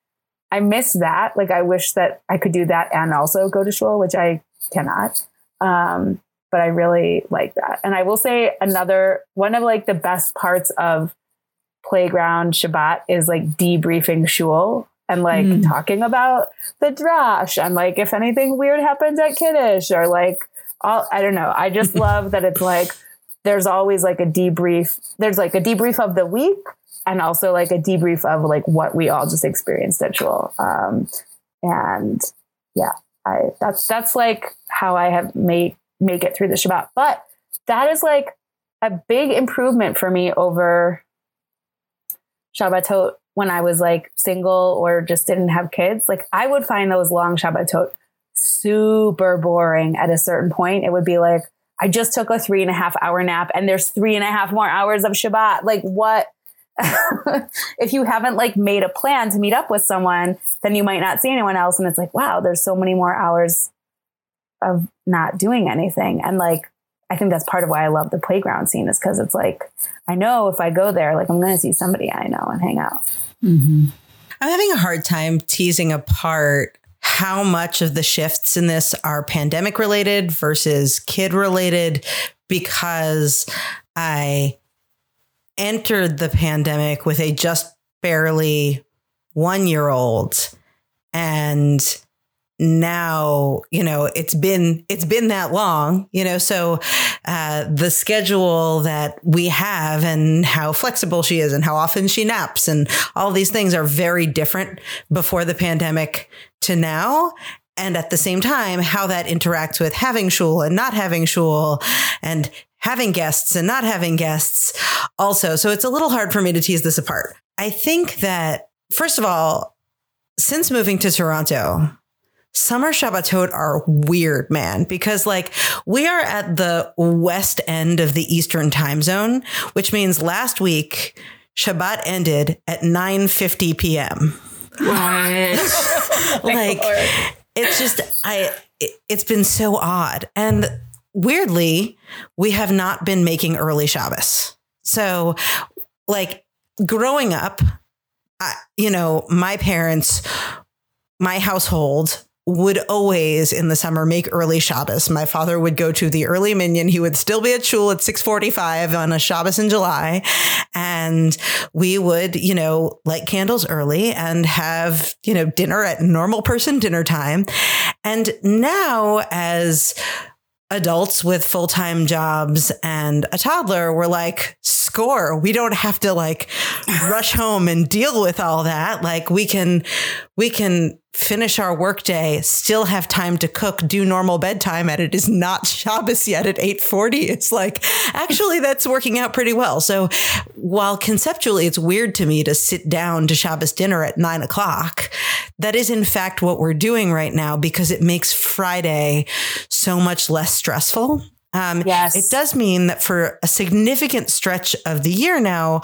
I miss that. Like I wish that I could do that and also go to shul, which I cannot. Um, but I really like that. And I will say another one of like the best parts of playground Shabbat is like debriefing shul and like mm. talking about the drash and like if anything weird happens at Kiddush or like all I don't know. I just love that it's like there's always like a debrief. There's like a debrief of the week and also like a debrief of like what we all just experienced at Shul. Um, and yeah, I that's that's like how I have made make it through the Shabbat. But that is like a big improvement for me over Shabbatot when I was like single or just didn't have kids. Like I would find those long Shabbatot super boring at a certain point. It would be like, I just took a three and a half hour nap and there's three and a half more hours of Shabbat. Like what? If you haven't like made a plan to meet up with someone, then you might not see anyone else. And it's like, wow, there's so many more hours of not doing anything. And like, I think that's part of why I love the playground scene is because it's like, I know if I go there, like I'm going to see somebody I know and hang out. Mm-hmm. I'm having a hard time teasing apart how much of the shifts in this are pandemic related versus kid related because I entered the pandemic with a just barely one year old and now you know it's been it's been that long you know so uh, the schedule that we have and how flexible she is and how often she naps and all these things are very different before the pandemic to now. And at the same time how that interacts with having shul and not having shul and having guests and not having guests also. So it's a little hard for me to tease this apart. I think that, first of all, since moving to Toronto, summer Shabbatot are weird, man, because like we are at the west end of the Eastern time zone, which means last week Shabbat ended at 9:50 p.m. What? like it's just I it, it's been so odd. And weirdly, we have not been making early Shabbos. So, like growing up, I, you know, my parents, my household, would always in the summer make early Shabbos. My father would go to the early minyan. He would still be at shul at 645 on a Shabbos in July. And we would, you know, light candles early and have, you know, dinner at normal person dinner time. And now as adults with full time jobs and a toddler were like, score. We don't have to like rush home and deal with all that. Like we can, we can finish our workday, still have time to cook, do normal bedtime, and it is not Shabbos yet at 840. It's like, actually, that's working out pretty well. So while conceptually it's weird to me to sit down to Shabbos dinner at nine o'clock, that is in fact what we're doing right now because it makes Friday so much less stressful. Um, Yes. It does mean that for a significant stretch of the year now,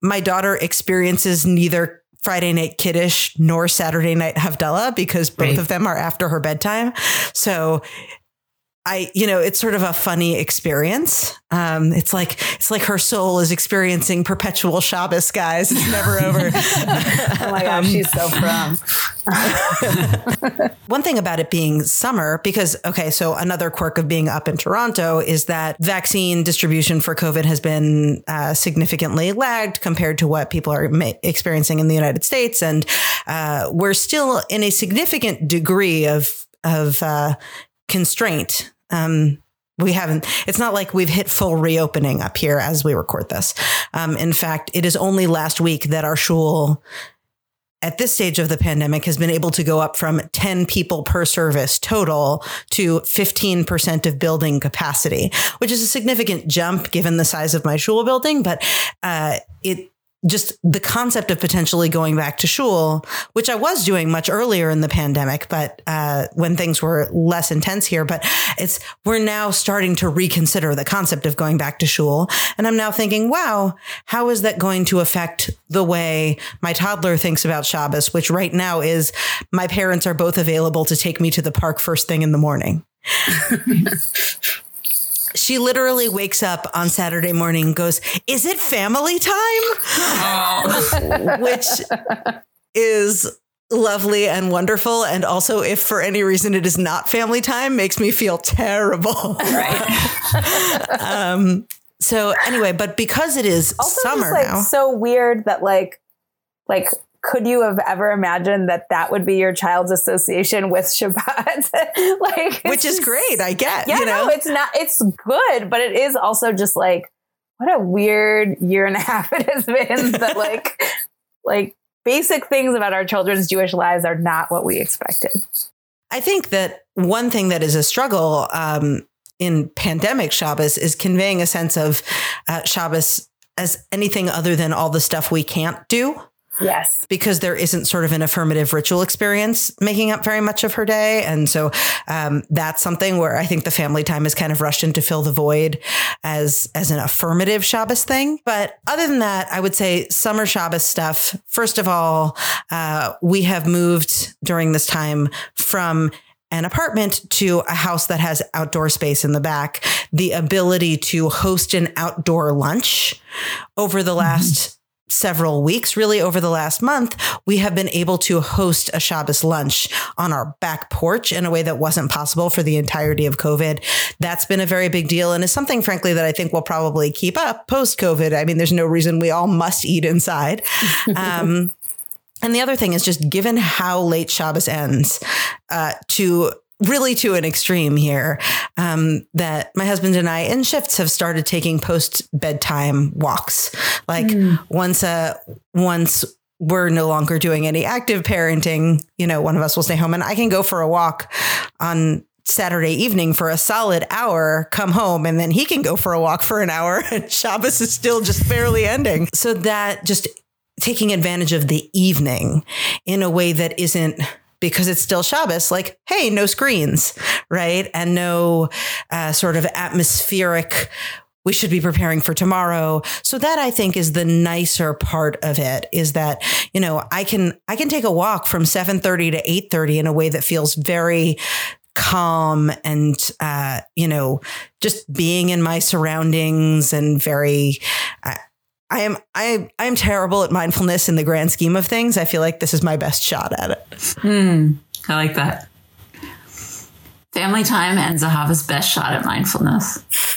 my daughter experiences neither Friday night kiddush nor Saturday night Havdalah because both Right. of them are after her bedtime. So I, you know, it's sort of a funny experience. Um, it's like it's like her soul is experiencing perpetual Shabbos, guys. It's never over. Oh my gosh, she's so from. One thing about it being summer, because, okay, so another quirk of being up in Toronto is that vaccine distribution for COVID has been uh, significantly lagged compared to what people are ma- experiencing in the United States. And uh, we're still in a significant degree of, of uh, constraint. Um, we haven't, it's not like we've hit full reopening up here as we record this. Um, in fact, it is only last week that our shul at this stage of the pandemic has been able to go up from 10 people per service total to 15% of building capacity, which is a significant jump given the size of my shul building. But uh, it just the concept of potentially going back to shul, which I was doing much earlier in the pandemic, but uh, when things were less intense here. But it's we're now starting to reconsider the concept of going back to shul, and I'm now thinking, wow, how is that going to affect the way my toddler thinks about Shabbos? Which right now is my parents are both available to take me to the park first thing in the morning. She literally wakes up on Saturday morning and goes, Is it family time? Which is lovely and wonderful. And also, if for any reason it is not family time, makes me feel terrible. um, so, anyway, but because it is Also, summer just like now. so weird that like, like, could you have ever imagined that that would be your child's association with Shabbat? like, Which is great, I get. Yeah, you know, no, it's not. It's good, but it is also just like what a weird year and a half it has been. that like, like basic things about our children's Jewish lives are not what we expected. I think that one thing that is a struggle um, in pandemic Shabbos is conveying a sense of uh, Shabbos as anything other than all the stuff we can't do Yes. because there isn't sort of an affirmative ritual experience making up very much of her day. And so um, that's something where I think the family time is kind of rushed in to fill the void as, as an affirmative Shabbos thing. But other than that, I would say summer Shabbos stuff. First of all, uh, we have moved during this time from an apartment to a house that has outdoor space in the back, the ability to host an outdoor lunch over the last several weeks, really over the last month, we have been able to host a Shabbos lunch on our back porch in a way that wasn't possible for the entirety of COVID. That's been a very big deal and is something, frankly, that I think will probably keep up post COVID. I mean, there's no reason we all must eat inside. Um, and the other thing is just given how late Shabbos ends, uh, to really to an extreme here, um, that my husband and I in shifts have started taking post bedtime walks. Like once a once we're no longer doing any active parenting, you know, one of us will stay home and I can go for a walk on Saturday evening for a solid hour, come home, and then he can go for a walk for an hour, and Shabbos is still just barely ending. So that just taking advantage of the evening in a way that isn't because it's still Shabbos, like, hey, no screens, right? And no uh, sort of atmospheric, we should be preparing for tomorrow. So that I think is the nicer part of it is that, you know, I can, I can take a walk from 730 to 830 in a way that feels very calm and, uh, you know, just being in my surroundings and very, uh, I am I I am terrible at mindfulness in the grand scheme of things. I feel like this is my best shot at it. Hmm. I like that. Family time and Zahava's best shot at mindfulness.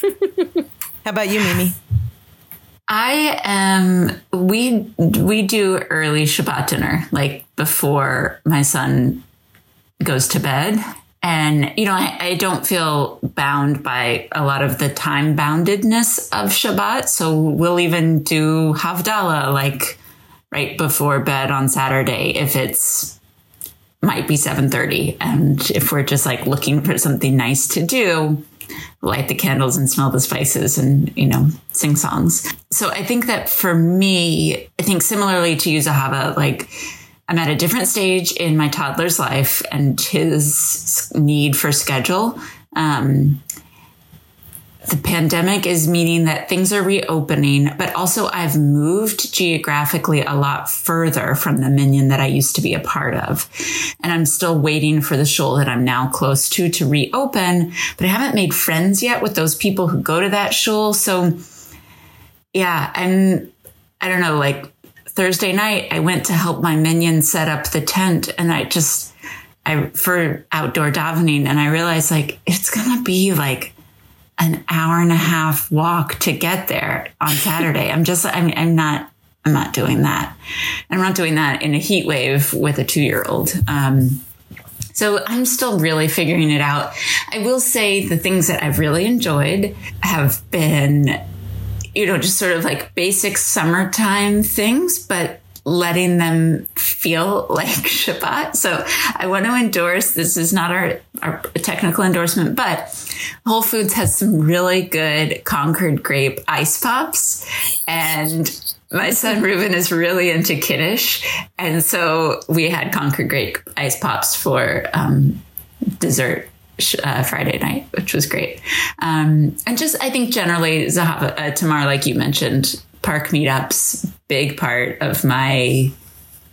How about you, Mimi? I am. We we do early Shabbat dinner, like before my son goes to bed, and you know I, I don't feel bound by a lot of the time boundedness of Shabbat. So we'll even do Havdalah like right before bed on Saturday if it's might be 7:30 and if we're just like looking for something nice to do light the candles and smell the spices and you know sing songs so i think that for me i think similarly to you zahava like i'm at a different stage in my toddler's life and his need for schedule um, the pandemic is meaning that things are reopening, but also I've moved geographically a lot further from the minyan that I used to be a part of. And I'm still waiting for the shul that I'm now close to to reopen, but I haven't made friends yet with those people who go to that shul. So yeah, I'm, I don't know, like Thursday night, I went to help my minyan set up the tent and I just, I, for outdoor davening and I realized like, it's going to be like, an hour and a half walk to get there on Saturday. I'm just, I mean, I'm not, I'm not doing that. I'm not doing that in a heat wave with a two year old. Um, so I'm still really figuring it out. I will say the things that I've really enjoyed have been, you know, just sort of like basic summertime things, but letting them feel like Shabbat. So I want to endorse this is not our, our technical endorsement, but Whole Foods has some really good Concord grape ice pops. And my son Ruben is really into Kiddush. And so we had Concord grape ice pops for um, dessert uh, Friday night, which was great. Um, and just, I think generally, Zahava, uh, Tamar, like you mentioned, park meetups, big part of my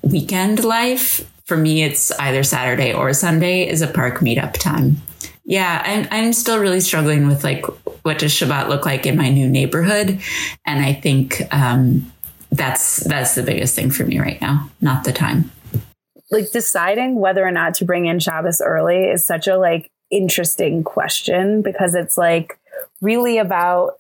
weekend life. For me, it's either Saturday or Sunday is a park meetup time. Yeah, I'm, I'm still really struggling with like, what does Shabbat look like in my new neighborhood? And I think um, that's that's the biggest thing for me right now, not the time. Like deciding whether or not to bring in Shabbos early is such a like interesting question because it's like really about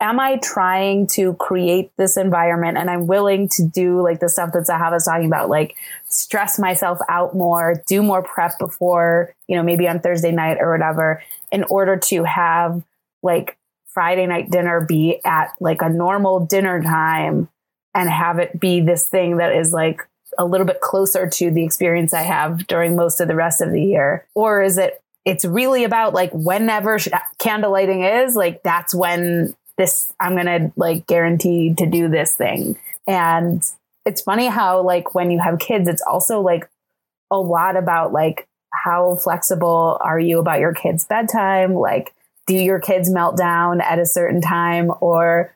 am I trying to create this environment and I'm willing to do like the stuff that Zahava was talking about, like stress myself out more, do more prep before, you know, maybe on Thursday night or whatever, in order to have like Friday night dinner be at like a normal dinner time and have it be this thing that is like a little bit closer to the experience I have during most of the rest of the year? Or is it it's really about like whenever candlelighting is like that's when this i'm gonna like guarantee to do this thing. And it's funny how like when you have kids it's also like a lot about like how flexible are you about your kids bedtime? Like do your kids melt down at a certain time or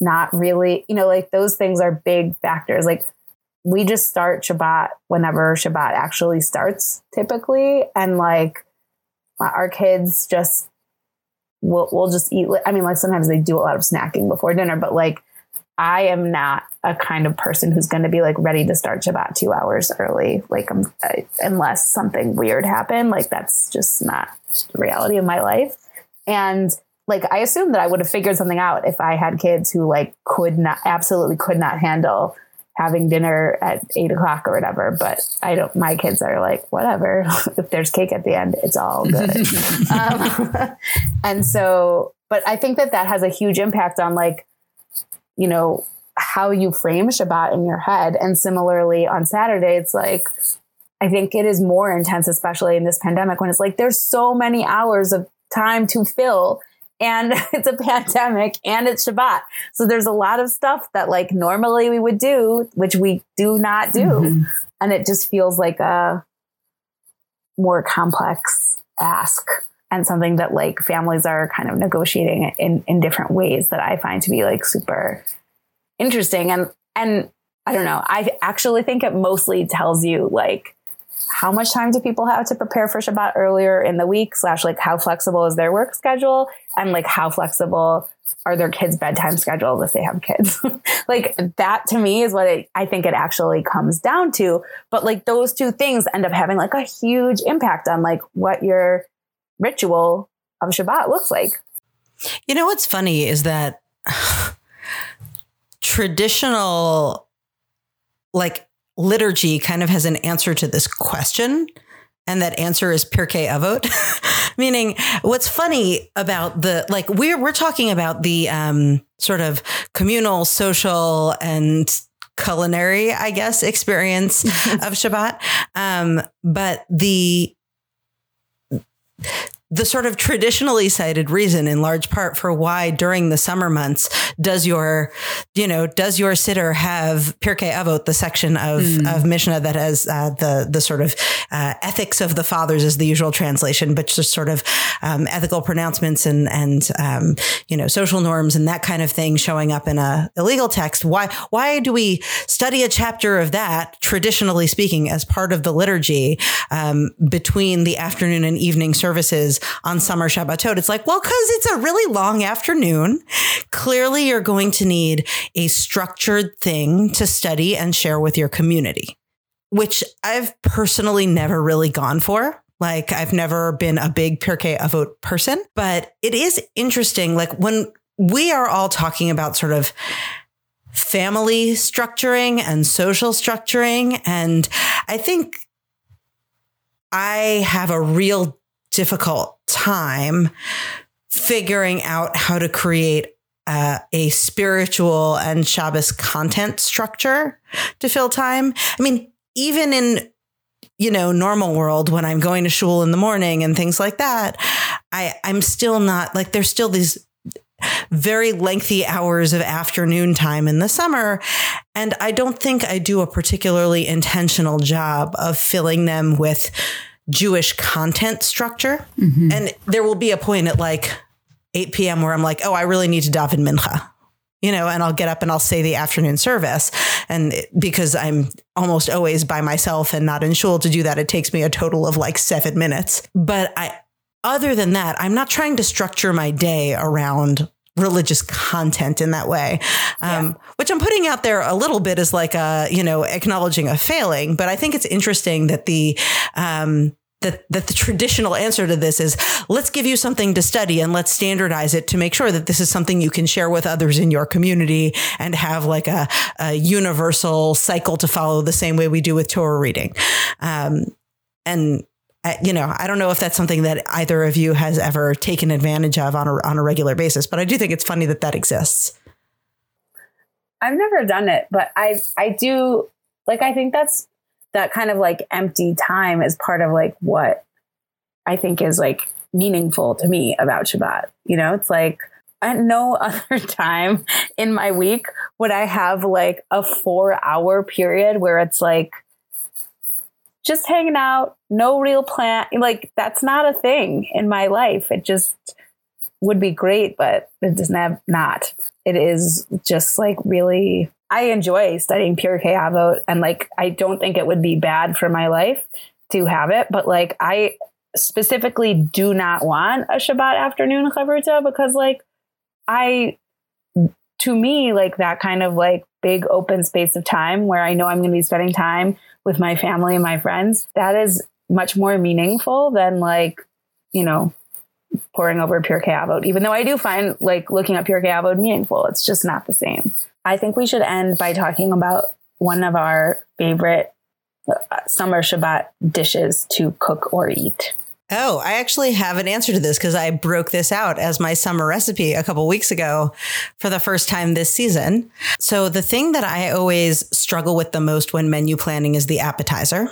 not really? You know like those things are big factors. Like we just start shabbat whenever shabbat actually starts typically. And like our kids just we'll we'll just eat. I mean, like sometimes they do a lot of snacking before dinner, but like I am not a kind of person who's going to be like ready to start Shabbat two hours early. Like, um, I, unless something weird happened, like that's just not the reality of my life. And like, I assume that I would have figured something out if I had kids who like could not, absolutely could not handle having dinner at eight o'clock or whatever. But I don't, my kids are like, whatever. if there's cake at the end, it's all good. um, and so, but I think that that has a huge impact on like, you know, how you frame Shabbat in your head. And similarly on Saturday, it's like, I think it is more intense, especially in this pandemic when it's like there's so many hours of time to fill and it's a pandemic and it's Shabbat. So there's a lot of stuff that like normally we would do, which we do not do. Mm-hmm. And it just feels like a more complex ask and something that like families are kind of negotiating in, in different ways that I find to be like super interesting. And, and I don't know, I actually think it mostly tells you like, how much time do people have to prepare for Shabbat earlier in the week? Slash, like, how flexible is their work schedule? And like, how flexible are their kids' bedtime schedules if they have kids? like, that to me is what it, I think it actually comes down to. But like, those two things end up having like a huge impact on like what your ritual of Shabbat looks like. You know what's funny is that traditional like liturgy kind of has an answer to this question and that answer is Pirkei Avot. Meaning, what's funny about the like we're we're talking about the um, sort of communal, social, and culinary, I guess, experience of Shabbat. Um, but the the sort of traditionally cited reason in large part for why during the summer months does your you know does your siddur have Pirkei Avot the section of mm. of Mishnah that has uh, the the sort of uh, ethics of the fathers is the usual translation but just sort of um, ethical pronouncements and and um, you know social norms and that kind of thing showing up in a illegal text why why do we study a chapter of that traditionally speaking as part of the liturgy um, between the afternoon and evening services on summer Shabbatot. It's like, well, because it's a really long afternoon. Clearly, you're going to need a structured thing to study and share with your community, which I've personally never really gone for. Like, I've never been a big Pirkei Avot person, but it is interesting. Like, when we are all talking about sort of family structuring and social structuring. And I think I have a real difficult time figuring out how to create uh, a spiritual and Shabbos content structure to fill time. I mean, even in you know normal world when I'm going to shul in the morning and things like that, I I'm still not like there's still these very lengthy hours of afternoon time in the summer. And I don't think I do a particularly intentional job of filling them with Jewish content structure. Mm-hmm. And there will be a point at like 8 p.m. where I'm like, oh, I really need to daven mincha. You know, and I'll get up and I'll say the afternoon service. And because I'm almost always by myself and not in shul to do that, it takes me a total of like seven minutes. But I, other than that, I'm not trying to structure my day around religious content in that way, um, yeah. which I'm putting out there a little bit as like a, you know, acknowledging a failing. But I think it's interesting that the, um, that, that the traditional answer to this is let's give you something to study and let's standardize it to make sure that this is something you can share with others in your community and have like a, a universal cycle to follow the same way we do with Torah reading. Um, and you know, I don't know if that's something that either of you has ever taken advantage of on a, on a regular basis, but I do think it's funny that that exists. I've never done it, but I I do like I think that's that kind of like empty time is part of like what I think is like meaningful to me about Shabbat. You know, it's like at no other time in my week would I have like a 4 hour period where it's like just hanging out, no real plan. Like that's not a thing in my life. It just would be great, but it does not have not. It is just like really I enjoy studying Pirkei Avot and like I don't think it would be bad for my life to have it, but like I specifically do not want a Shabbat afternoon chavruta because like I to me like that kind of like big open space of time where I know I'm going to be spending time with my family and my friends, that is much more meaningful than like, you know, pouring over Pirkei Avot. Even though I do find like looking at Pirkei Avot meaningful, it's just not the same. I think we should end by talking about one of our favorite uh, summer Shabbat dishes to cook or eat. Oh, I actually have an answer to this because I broke this out as my summer recipe a couple weeks ago for the first time this season. So, the thing that I always struggle with the most when menu planning is the appetizer.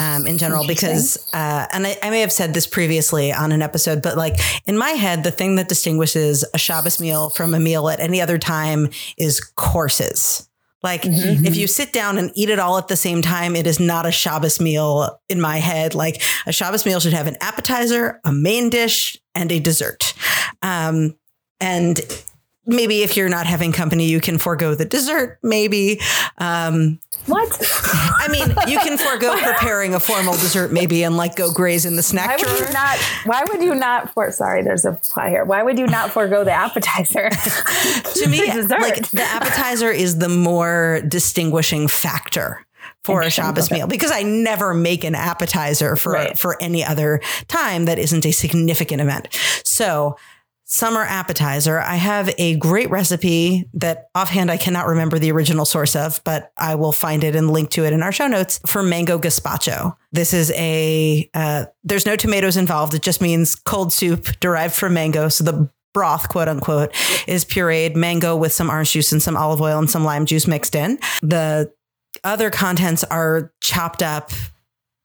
Um, in general, because, uh, and I, I, may have said this previously on an episode, but like in my head, the thing that distinguishes a Shabbos meal from a meal at any other time is courses. Like mm-hmm. if you sit down and eat it all at the same time, it is not a Shabbos meal in my head. Like a Shabbos meal should have an appetizer, a main dish, and a dessert. Um, and maybe if you're not having company, you can forego the dessert, maybe. Um, what? I mean, you can forego preparing a formal dessert, maybe, and like go graze in the snack why drawer. Would you not, why would you not? For sorry, there's a fly here. Why would you not forego the appetizer? to me, like the appetizer is the more distinguishing factor for a Shabbos meal because I never make an appetizer for Right. for any other time that isn't a significant event. So summer appetizer, I have a great recipe that offhand I cannot remember the original source of, but I will find it and link to it in our show notes for mango gazpacho. This is a uh, there's no tomatoes involved. It just means cold soup derived from mango. So the broth, quote unquote, is pureed mango with some orange juice and some olive oil and some lime juice mixed in. The other contents are chopped up.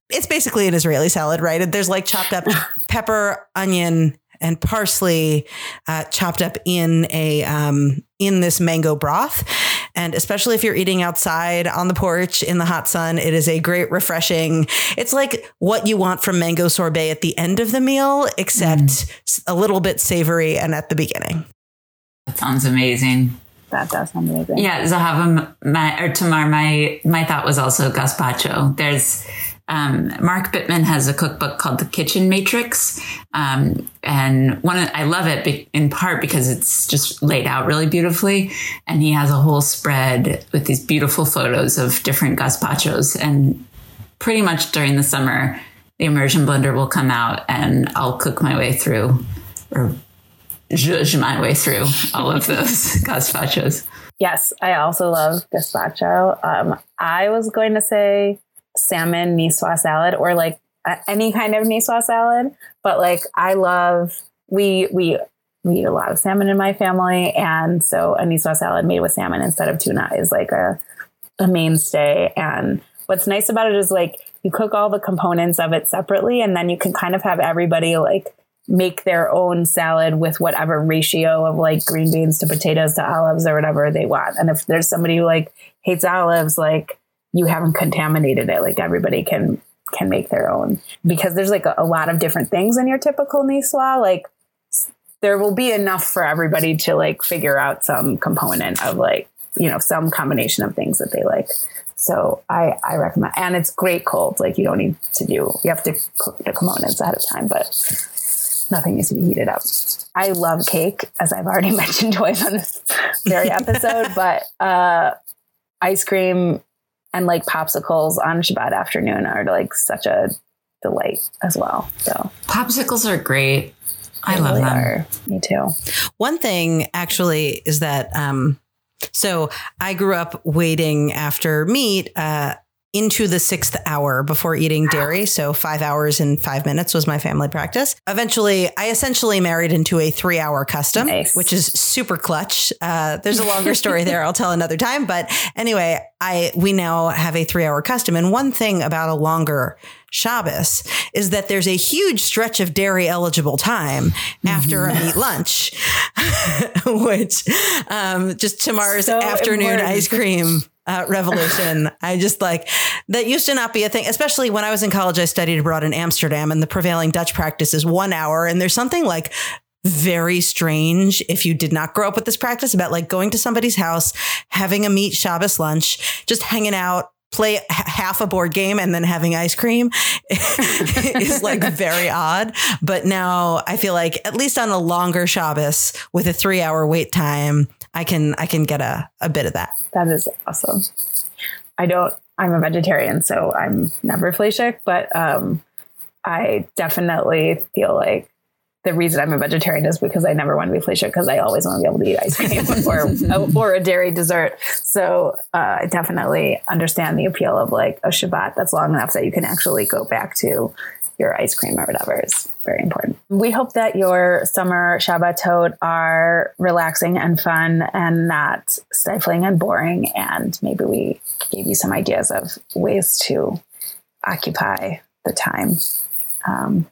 It's basically an Israeli salad, right? There's like chopped up pepper, onion, and parsley uh, chopped up in a um, in this mango broth. And especially if you're eating outside on the porch in the hot sun, it is a great refreshing. It's like what you want from mango sorbet at the end of the meal, except a little bit savory and at the beginning. That sounds amazing. That does sound amazing. Yeah, Zahava, my or Tamar, my my thought was also gazpacho. There's um, Mark Bittman has a cookbook called The Kitchen Matrix, um, and one I love it in part because it's just laid out really beautifully, and he has a whole spread with these beautiful photos of different gazpachos, and pretty much during the summer, the immersion blender will come out, and I'll cook my way through, or zhuzh my way through all of those gazpachos. Yes, I also love gazpacho. Um, I was going to say salmon niçoise salad or like any kind of niçoise salad, but like I love we we we eat a lot of salmon in my family, and so a niçoise salad made with salmon instead of tuna is like a a mainstay. And what's nice about it is like you cook all the components of it separately, and then you can kind of have everybody like make their own salad with whatever ratio of like green beans to potatoes to olives or whatever they want. And if there's somebody who like hates olives, like you haven't contaminated it. Like everybody can can make their own because there's like a, a lot of different things in your typical niçoise. Like there will be enough for everybody to like figure out some component of like you know some combination of things that they like. So I I recommend, and it's great cold. Like you don't need to do you have to cook the components ahead of time, but nothing needs to be heated up. I love cake, as I've already mentioned twice on this very episode, but uh, ice cream and like popsicles on Shabbat afternoon are like such a delight as well. So Popsicles are great. I they love really them. are. Me too. One thing actually is that um, so I grew up waiting after meat uh, into the sixth hour before eating dairy. So five hours and five minutes was my family practice. Eventually, I essentially married into a three hour custom, Nice. which is super clutch. Uh, there's a longer story there. I'll tell another time. But anyway, I we now have a three hour custom. And one thing about a longer Shabbos is that there's a huge stretch of dairy eligible time after a meat lunch, which um, just tomorrow's So afternoon ice cream uh, revolution. I just like that used to not be a thing, especially when I was in college. I studied abroad in Amsterdam, and the prevailing Dutch practice is one hour. And there's something like very strange if you did not grow up with this practice about like going to somebody's house, having a meat Shabbos lunch, just hanging out. Play half a board game and then having ice cream is like very odd. But now I feel like at least on a longer Shabbos with a three hour wait time, I can I can get a, a bit of that. That is awesome. I don't, I'm a vegetarian, so I'm never fleishik, but um, I definitely feel like the reason I'm a vegetarian is because I never want to be fleishik because I always want to be able to eat ice cream or, or a dairy dessert. So uh, I definitely understand the appeal of like a Shabbat that's long enough that you can actually go back to your ice cream or whatever is very important. We hope that your summer Shabbatot are relaxing and fun and not stifling and boring. And maybe we gave you some ideas of ways to occupy the time. Um,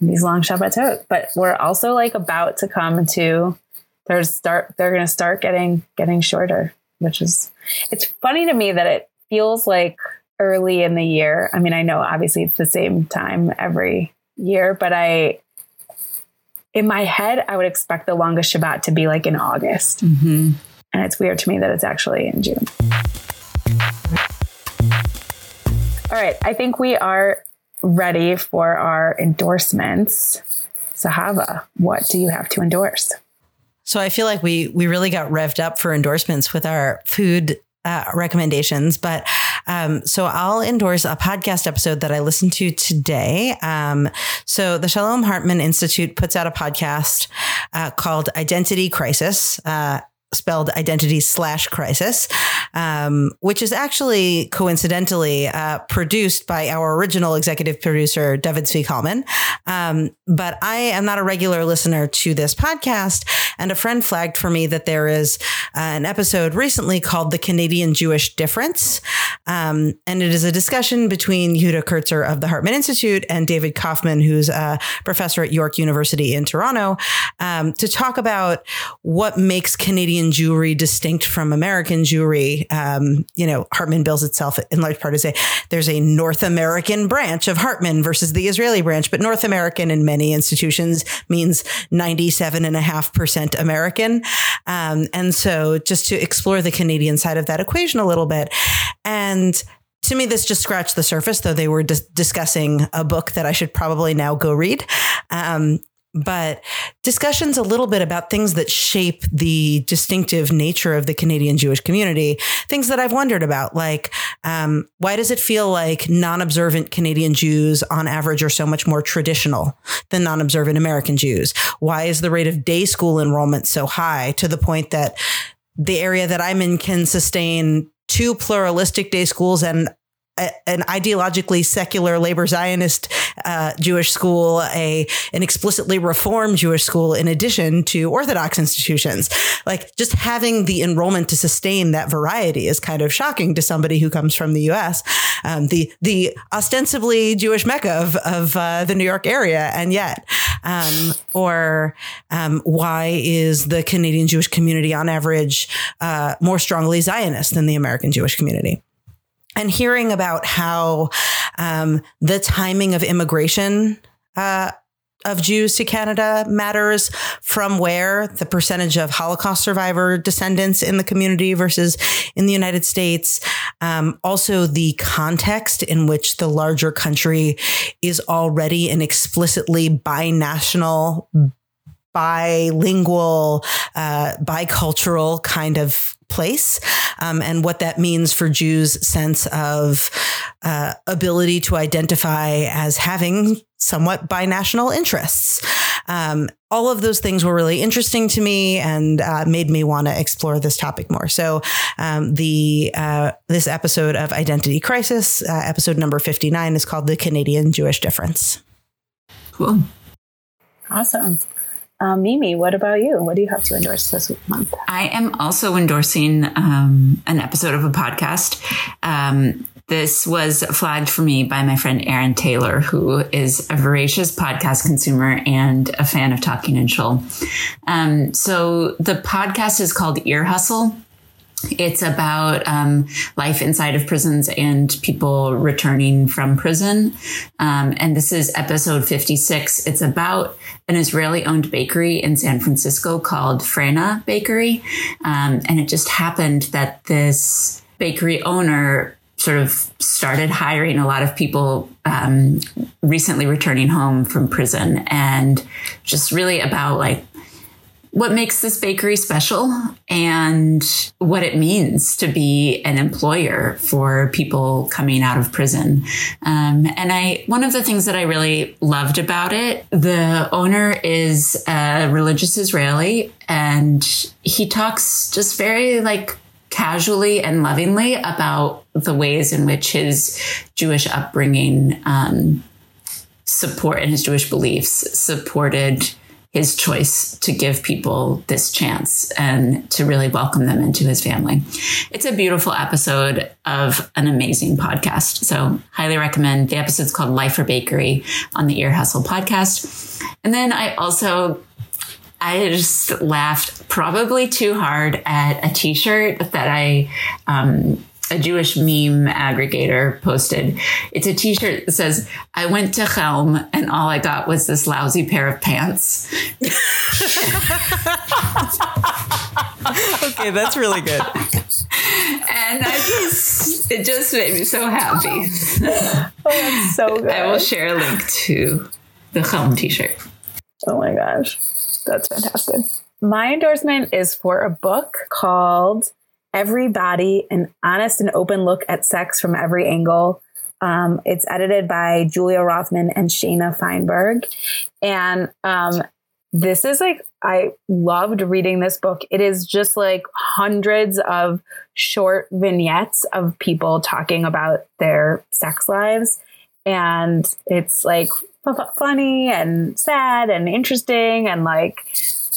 these long Shabbatot, but we're also like about to come to there's start they're going to start getting getting shorter, which is it's funny to me that it feels like early in the year. I mean, I know obviously it's the same time every year, but I, in my head, I would expect the longest Shabbat to be like in August. Mm-hmm. And it's weird to me that it's actually in June. All right. I think we are ready for our endorsements. Zahava, what do you have to endorse? So I feel like we we really got revved up for endorsements with our food uh, recommendations, but Um, so I'll endorse a podcast episode that I listened to today. Um, so the Shalom Hartman Institute puts out a podcast uh, called Identity Crisis. Uh, spelled identity slash crisis, um, which is actually coincidentally uh, produced by our original executive producer, David Zvi Kalman. Um, but I am not a regular listener to this podcast. And a friend flagged for me that there is uh, an episode recently called The Canadian Jewish Difference. Um, and it is a discussion between Yehuda Kurtzer of the Hartman Institute and David Koffman, who's a professor at York University in Toronto, um, to talk about what makes Canadian Canadian Jewry distinct from American Jewry. Um, you know, Hartman bills itself in large part as a there's a North American branch of Hartman versus the Israeli branch, but North American in many institutions means 97.5% American. Um, and so just to explore the Canadian side of that equation a little bit. And to me, this just scratched the surface, though they were dis- discussing a book that I should probably now go read. Um, but discussions a little bit about things that shape the distinctive nature of the Canadian Jewish community, things that I've wondered about, like um, why does it feel like non observant Canadian Jews on average are so much more traditional than non observant American Jews? Why is the rate of day school enrollment so high to the point that the area that I'm in can sustain two pluralistic day schools and an ideologically secular labor Zionist uh, Jewish school, a an explicitly reformed Jewish school, in addition to Orthodox institutions. Like just having the enrollment to sustain that variety is kind of shocking to somebody who comes from the U.S., um, the the ostensibly Jewish mecca of of uh, the New York area, and yet, um, or um, why is the Canadian Jewish community on average uh, more strongly Zionist than the American Jewish community? And hearing about how um, the timing of immigration uh, of Jews to Canada matters from where the percentage of Holocaust survivor descendants in the community versus in the United States. Um, also, the context in which the larger country is already an explicitly binational, bilingual, uh, bicultural kind of place um, and what that means for Jews' sense of uh, ability to identify as having somewhat binational interests. Um, all of those things were really interesting to me and uh, made me want to explore this topic more. So, um, the uh, this episode of Identity Crisis, uh, episode number fifty nine, is called "The Canadian Jewish Difference." Cool. Awesome. Um, Mimi, what about you? What do you have to endorse this month? I am also endorsing um, an episode of a podcast. Um, this was flagged for me by my friend Aaron Taylor, who is a voracious podcast consumer and a fan of Talking and Shul. Um, so the podcast is called Ear Hustle. It's about um, life inside of prisons and people returning from prison. Um, and this is episode 56. It's about an Israeli owned bakery in San Francisco called Frena Bakery. Um, and it just happened that this bakery owner sort of started hiring a lot of people um, recently returning home from prison and just really about like what makes this bakery special and what it means to be an employer for people coming out of prison. Um, and I, one of the things that I really loved about it, the owner is a religious Israeli and he talks just very like casually and lovingly about the ways in which his Jewish upbringing, um, support and his Jewish beliefs supported his choice to give people this chance and to really welcome them into his family. It's a beautiful episode of an amazing podcast. So, highly recommend. The episode's called Life or Bakery on the Ear Hustle podcast. And then I also I just laughed probably too hard at a t-shirt that I um, a Jewish meme aggregator posted. It's a t-shirt that says, I went to Chelm and all I got was this lousy pair of pants. okay, that's really good. And I just, it just made me so happy. oh, that's so good. I will share a link to the Chelm t-shirt. Oh my gosh. That's fantastic. My endorsement is for a book called Every Body, an honest and open look at sex from every angle. Um, it's edited by Julia Rothman and Shayna Feinberg. And um, this is like, I loved reading this book. It is just like hundreds of short vignettes of people talking about their sex lives. And it's like funny and sad and interesting and like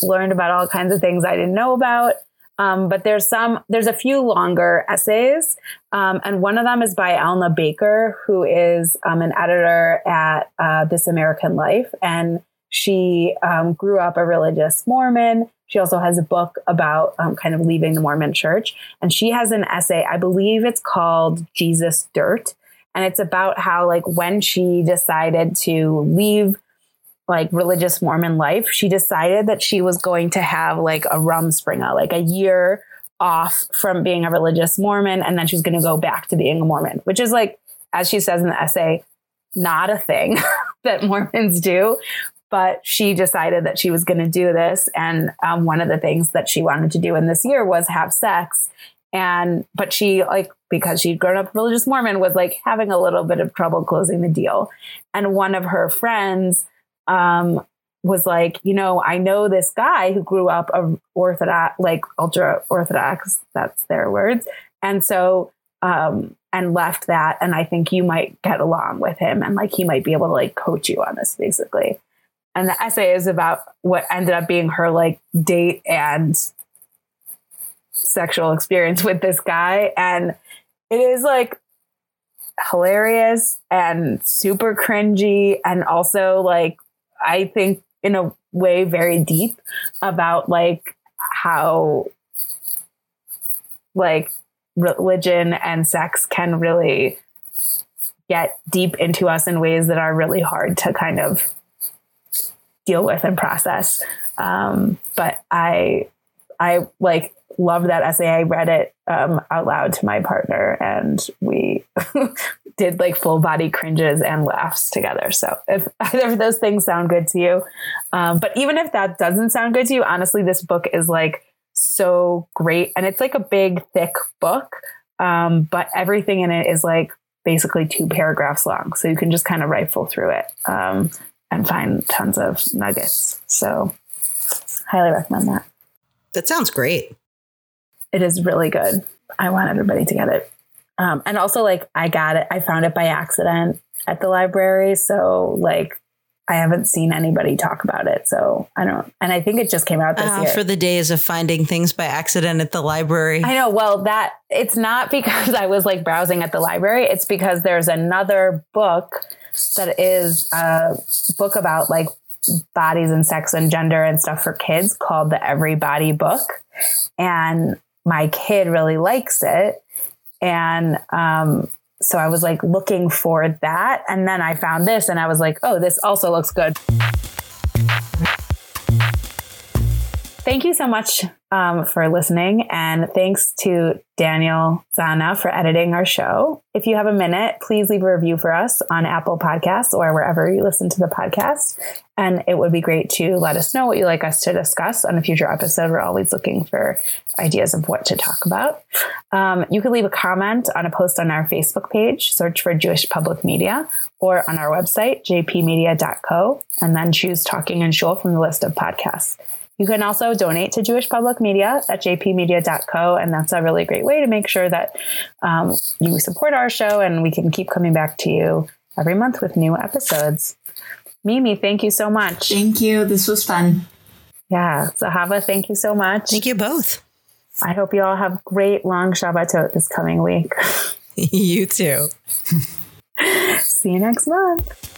learned about all kinds of things I didn't know about. Um, but there's some, there's a few longer essays, um, and one of them is by Elna Baker, who is um, an editor at uh, This American Life, and she um, grew up a religious Mormon. She also has a book about um, kind of leaving the Mormon Church, and she has an essay. I believe it's called Jesus Dirt, and it's about how like when she decided to leave like religious Mormon life, she decided that she was going to have like a rum rumspringa, like a year off from being a religious Mormon, and then she's going to go back to being a Mormon, which is like, as she says in the essay, not a thing that Mormons do. But she decided that she was going to do this, and um, one of the things that she wanted to do in this year was have sex. And but she like because she'd grown up religious Mormon was like having a little bit of trouble closing the deal. And one of her friends um, was like, you know, I know this guy who grew up a orthodox, like ultra orthodox. That's their words, and so um, and left that, and I think you might get along with him, and like he might be able to like coach you on this, basically. And the essay is about what ended up being her like date and sexual experience with this guy, and it is like hilarious and super cringy, and also like I think in a way very deep about like how like religion and sex can really get deep into us in ways that are really hard to kind of deal with and process. Um, but I, I like loved that essay. I read it um, out loud to my partner, and we did like full body cringes and laughs together. So if either of those things sound good to you, um, but even if that doesn't sound good to you, honestly, this book is like so great, and it's like a big, thick book. Um, but everything in it is like basically two paragraphs long, so you can just kind of rifle through it um, and find tons of nuggets. So highly recommend that. That sounds great. It is really good. I want everybody to get it. Um, and also, like, I got it, I found it by accident at the library. So, like, I haven't seen anybody talk about it. So I don't, and I think it just came out this uh, year. For the days of finding things by accident at the library. I know. Well, that it's not because I was like browsing at the library. It's because there's another book that is a book about like bodies and sex and gender and stuff for kids called the Everybody Book. And my kid really likes it. And um, so I was like looking for that. And then I found this and I was like, oh, this also looks good. Thank you so much um, for listening. And thanks to Daniel Zana for editing our show. If you have a minute, please leave a review for us on Apple Podcasts or wherever you listen to the podcast. And it would be great to let us know what you'd like us to discuss on a future episode. We're always looking for ideas of what to talk about. Um, you can leave a comment on a post on our Facebook page, search for Jewish Public Media, or on our website, jpmedia.co, and then choose Talking and Shul from the list of podcasts. You can also donate to Jewish Public Media at jpmedia.co, and that's a really great way to make sure that um, you support our show and we can keep coming back to you every month with new episodes. Mimi, thank you so much. Thank you. This was fun. Yeah. Zahava, thank you so much. Thank you both. I hope you all have great long Shabbatot this coming week. you too. See you next month.